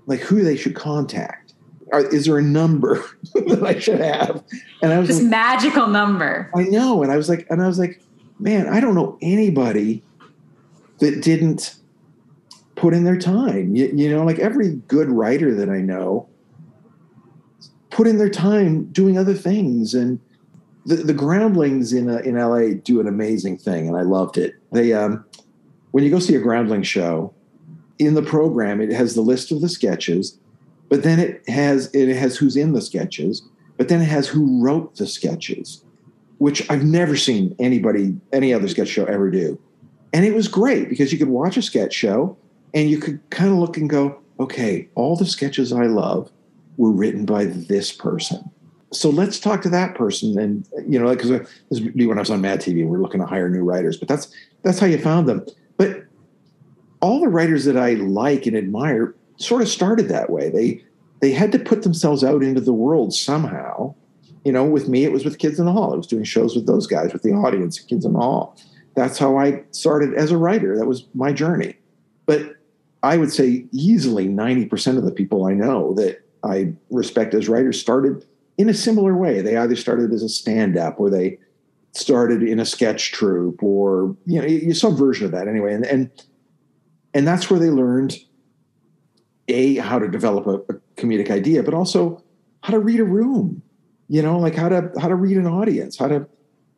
Speaker 2: like who they should contact. Are, is there a number that I should have?
Speaker 1: And I was this like, magical number.
Speaker 2: I know, and I was like, and I was like, man, I don't know anybody that didn't put in their time. You, you know, like every good writer that I know put in their time doing other things and the, the groundlings in uh, in LA do an amazing thing, and I loved it. They um, when you go see a groundling show, in the program it has the list of the sketches but then it has it has who's in the sketches but then it has who wrote the sketches which i've never seen anybody any other sketch show ever do. And it was great because you could watch a sketch show and you could kind of look and go okay all the sketches i love were written by this person. So let's talk to that person and you know because uh, this would be when i was on mad tv and we we're looking to hire new writers but that's that's how you found them. But all the writers that I like and admire sort of started that way. They they had to put themselves out into the world somehow. You know, with me, it was with Kids in the Hall. I was doing shows with those guys, with the audience, Kids in the Hall. That's how I started as a writer. That was my journey. But I would say easily 90% of the people I know that I respect as writers started in a similar way. They either started as a stand up or they started in a sketch troupe or, you know, some version of that anyway. And, and and that's where they learned a how to develop a, a, comedic idea but also how to read a room you know like how to how to read an audience how to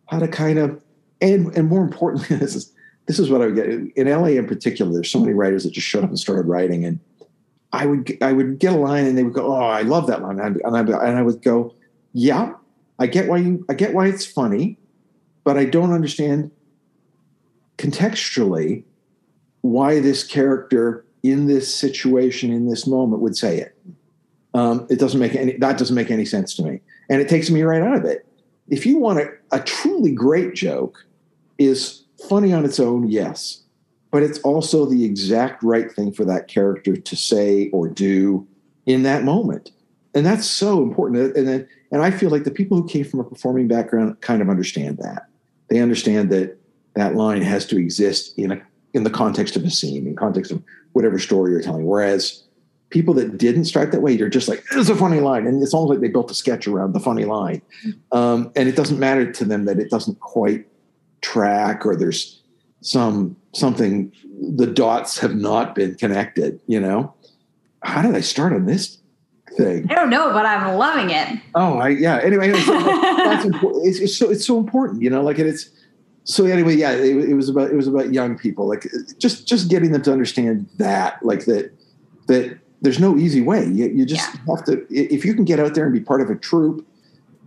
Speaker 2: how to kind of and and more importantly this is this is what i would get. In la in particular there's so many writers that just showed up and started writing and i would i would get a line and they would go oh i love that line. And, I, and I would go yeah, I get why you I get why it's funny, but I don't understand contextually why this character in this situation in this moment would say it. Um, it doesn't make any that doesn't make any sense to me, and it takes me right out of it. If you want a, a truly great joke, is funny on its own, yes, but it's also the exact right thing for that character to say or do in that moment, and that's so important. And then, and I feel like the people who came from a performing background kind of understand that. They understand that that line has to exist in a in the context of a scene, in context of whatever story you're telling. Whereas people that didn't start that way, you're just like, it's a funny line. And it's almost like they built a sketch around the funny line. Um, and it doesn't matter to them that it doesn't quite track or there's some something the dots have not been connected, you know? How did I start on this thing?
Speaker 1: I don't know, but I'm loving it.
Speaker 2: Oh, I yeah. Anyway, that's. It's, it's so it's so important, you know, like it's so anyway, yeah, it, it, was about it was about young people, like just just getting them to understand that, like that that there's no easy way. You, you just yeah. have to if you can get out there and be part of a troupe,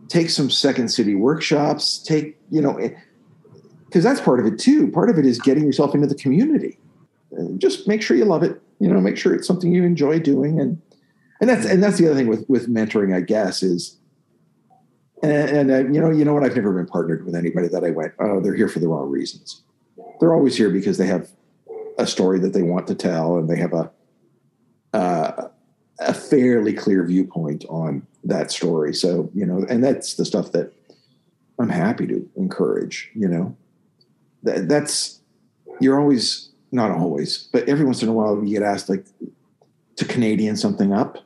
Speaker 2: take some second city workshops, take you know, eh, because that's part of it too. Part of it is getting yourself into the community. Uh, just make sure you love it. You know, make sure it's something you enjoy doing, and and that's and that's the other thing with with mentoring, I guess, is and, and uh, you know, you know what? I've never been partnered with anybody that I went, oh, they're here for the wrong reasons. They're always here because they have a story that they want to tell, and they have a uh, a fairly clear viewpoint on that story. So you know, and that's the stuff that I'm happy to encourage. You know, that, that's you're always not always, but every once in a while you get asked like to Canadian something up.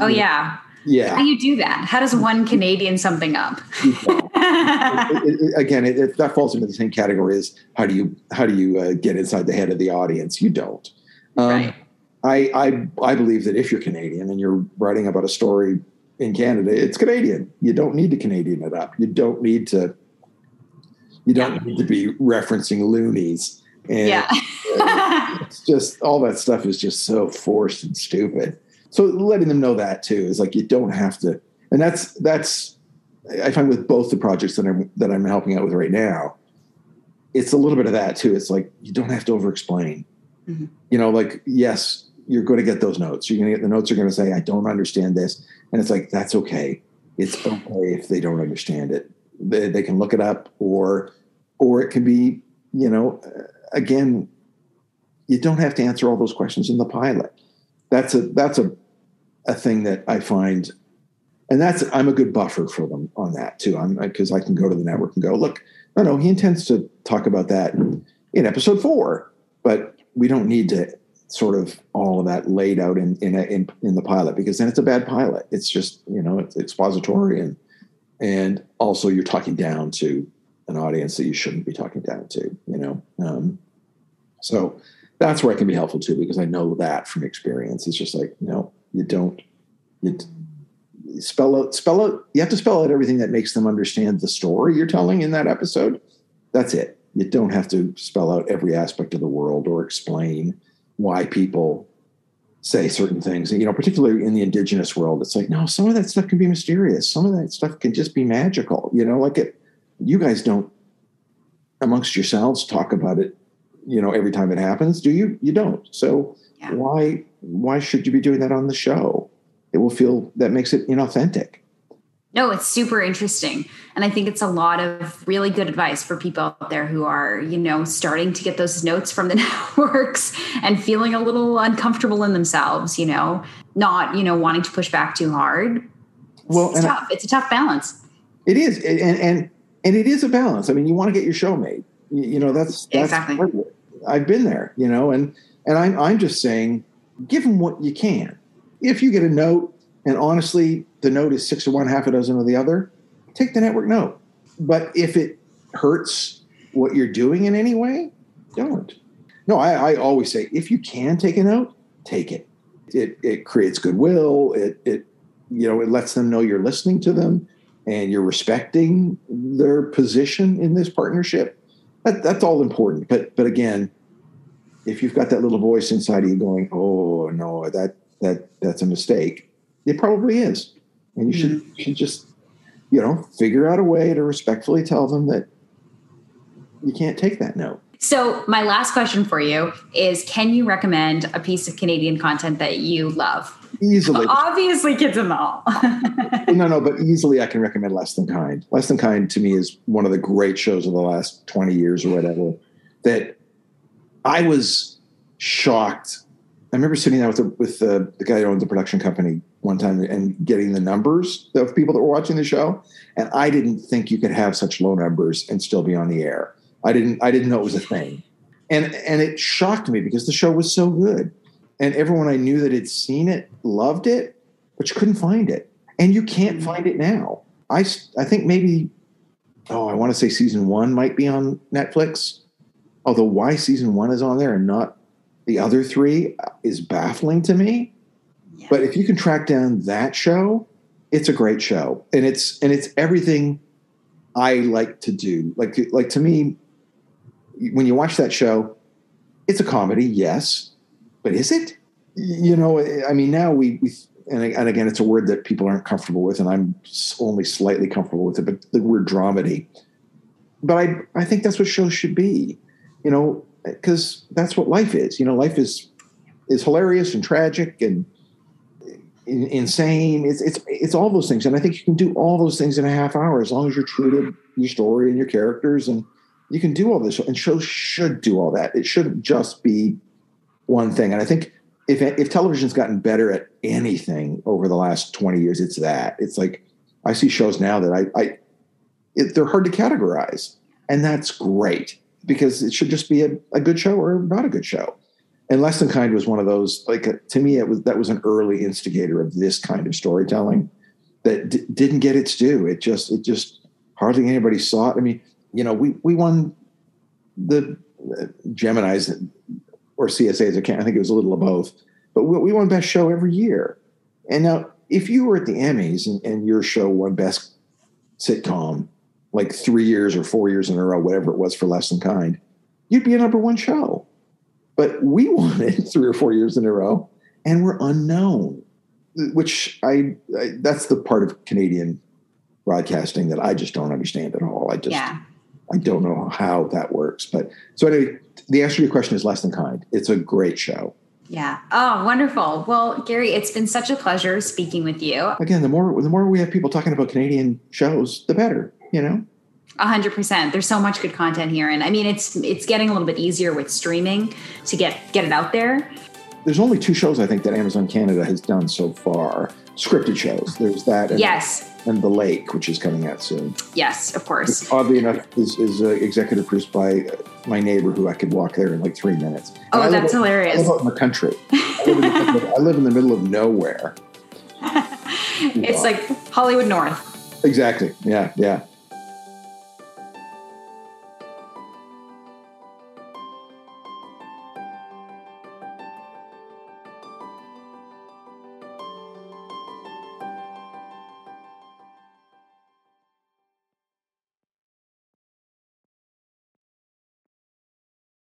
Speaker 1: Oh yeah.
Speaker 2: Yeah.
Speaker 1: How do you do that? How does one Canadian something up?
Speaker 2: it, it, again, it, that falls into the same category as how do you how do you uh, get inside the head of the audience? You don't. Um, right. I, I I believe that if you're Canadian and you're writing about a story in Canada, it's Canadian. You don't need to Canadian it up. You don't need to. You don't yeah. need to be referencing loonies. And yeah. it's just all that stuff is just so forced and stupid so letting them know that too is like you don't have to and that's that's i find with both the projects that i'm that i'm helping out with right now it's a little bit of that too. It's like you don't have to over explain mm-hmm. you know like yes you're going to get those notes. You're going to get the notes are going to say i don't understand this. And it's like that's okay. It's okay if they don't understand it. They, they can look it up or or it can be you know again you don't have to answer all those questions in the pilot. That's a that's a a thing that I find, and that's I'm a good buffer for them on that too. I'm because I can go to the network and go, look, no, no, he intends to talk about that in, episode four, but we don't need to sort of all of that laid out in in, a, in in the pilot because then it's a bad pilot. It's just you know it's expository and and also you're talking down to an audience that you shouldn't be talking down to. You know, um, so that's where I can be helpful too because I know that from experience. It's just like no, you don't you spell out spell out you have to spell out everything that makes them understand the story you're telling in that episode. That's it. You don't have to spell out every aspect of the world or explain why people say certain things. You know particularly in the indigenous world it's like no some of that stuff can be mysterious. Some of that stuff can just be magical. You know like it you guys don't amongst yourselves talk about it you know every time it happens do you? You don't. So yeah. why why should you be doing that on the show? It will feel that makes it inauthentic.
Speaker 1: No, it's super interesting. And I think it's a lot of really good advice for people out there who are, you know, starting to get those notes from the networks and feeling a little uncomfortable in themselves, you know, not, you know, wanting to push back too hard. Well, it's tough. I, it's a tough balance.
Speaker 2: It is. And, and, and it is a balance. I mean, you want to get your show made, you, you know, that's, that's exactly. I've been there, you know, and, and I'm, I'm just saying, give them what you can. If you get a note, and honestly, the note is six of one, half a dozen of the other, take the network note. But if it hurts what you're doing in any way, don't. No, I, I always say if you can take a note, take it. It it creates goodwill. It it you know it lets them know you're listening to them and you're respecting their position in this partnership. That, that's all important. But but again, if you've got that little voice inside of you going, "Oh no, that that that's a mistake," it probably is. and you should mm-hmm. you should just you know figure out a way to respectfully tell them that you can't take that note.
Speaker 1: So, my last question for you is Can you recommend a piece of Canadian content that you love?
Speaker 2: Easily.
Speaker 1: Obviously, Kids in the Hall.
Speaker 2: no, no, but easily I can recommend Less Than Kind. Less Than Kind to me is one of the great shows of the last 20 years or whatever. That I was shocked. I remember sitting down with the, with the, the guy who owned the production company one time and getting the numbers of people that were watching the show. And I didn't think you could have such low numbers and still be on the air. I didn't I didn't know it was a thing. And and it shocked me because the show was so good. And everyone I knew that had seen it loved it, but you couldn't find it. And you can't find it now. I I think maybe oh, I want to say season 1 might be on Netflix. Although why season 1 is on there and not the other 3 is baffling to me. Yeah. But if you can track down that show, it's a great show. And it's and it's everything I like to do. Like like to me when you watch that show, it's a comedy, yes, but is it? You know, I mean, now we, we and, and again, it's a word that people aren't comfortable with, and I'm only slightly comfortable with it. But the word dramedy, but I I think that's what shows should be, you know, because that's what life is. You know, life is is hilarious and tragic and insane. It's it's it's all those things, and I think you can do all those things in a half hour as long as you're true to your story and your characters. And you can do all this. And shows should do all that. It shouldn't just be one thing. And i think if if television's gotten better at anything over the last 20 years it's that. It's like i see shows now that i i it, they're hard to categorize. And that's great because it should just be a, a good show or not a good show and less than kind was one of those like uh, to me it was that was an early instigator of this kind of storytelling that d- didn't get its due it just it just hardly anybody saw it i mean you know, we we won the uh, Gemini's or CSAs. I can't. I think it was a little of both. But we, we won best show every year. And now, if you were at the Emmys and, and your show won best sitcom like three years or four years in a row, whatever it was for Less Than Kind, you'd be a number one show. But we won it three or four years in a row, and we're unknown. Which I, I that's the part of Canadian broadcasting that I just don't understand at all. I just yeah. I don't know how that works. But so anyway, the answer to your question is less than kind. It's a great show.
Speaker 1: Yeah. Oh, wonderful. Well, Garry, it's been such a pleasure speaking with you.
Speaker 2: Again, the more the more we have people talking about Canadian shows, the better. You know.
Speaker 1: A hundred percent. There's so much good content here, and I mean, it's it's getting a little bit easier with streaming to get get it out there.
Speaker 2: There's only two shows I think that Amazon Canada has done so far, scripted shows. There's that.
Speaker 1: And yes
Speaker 2: and The Lake, which is coming out soon.
Speaker 1: Yes, of course.
Speaker 2: Which, oddly enough, is, is uh, executive produced by uh, my neighbor who I could walk there in like three minutes.
Speaker 1: Oh, that's live, hilarious.
Speaker 2: I live out in the country. I live in the, country. I live in the middle of nowhere.
Speaker 1: it's like Hollywood North.
Speaker 2: Exactly. Yeah, yeah.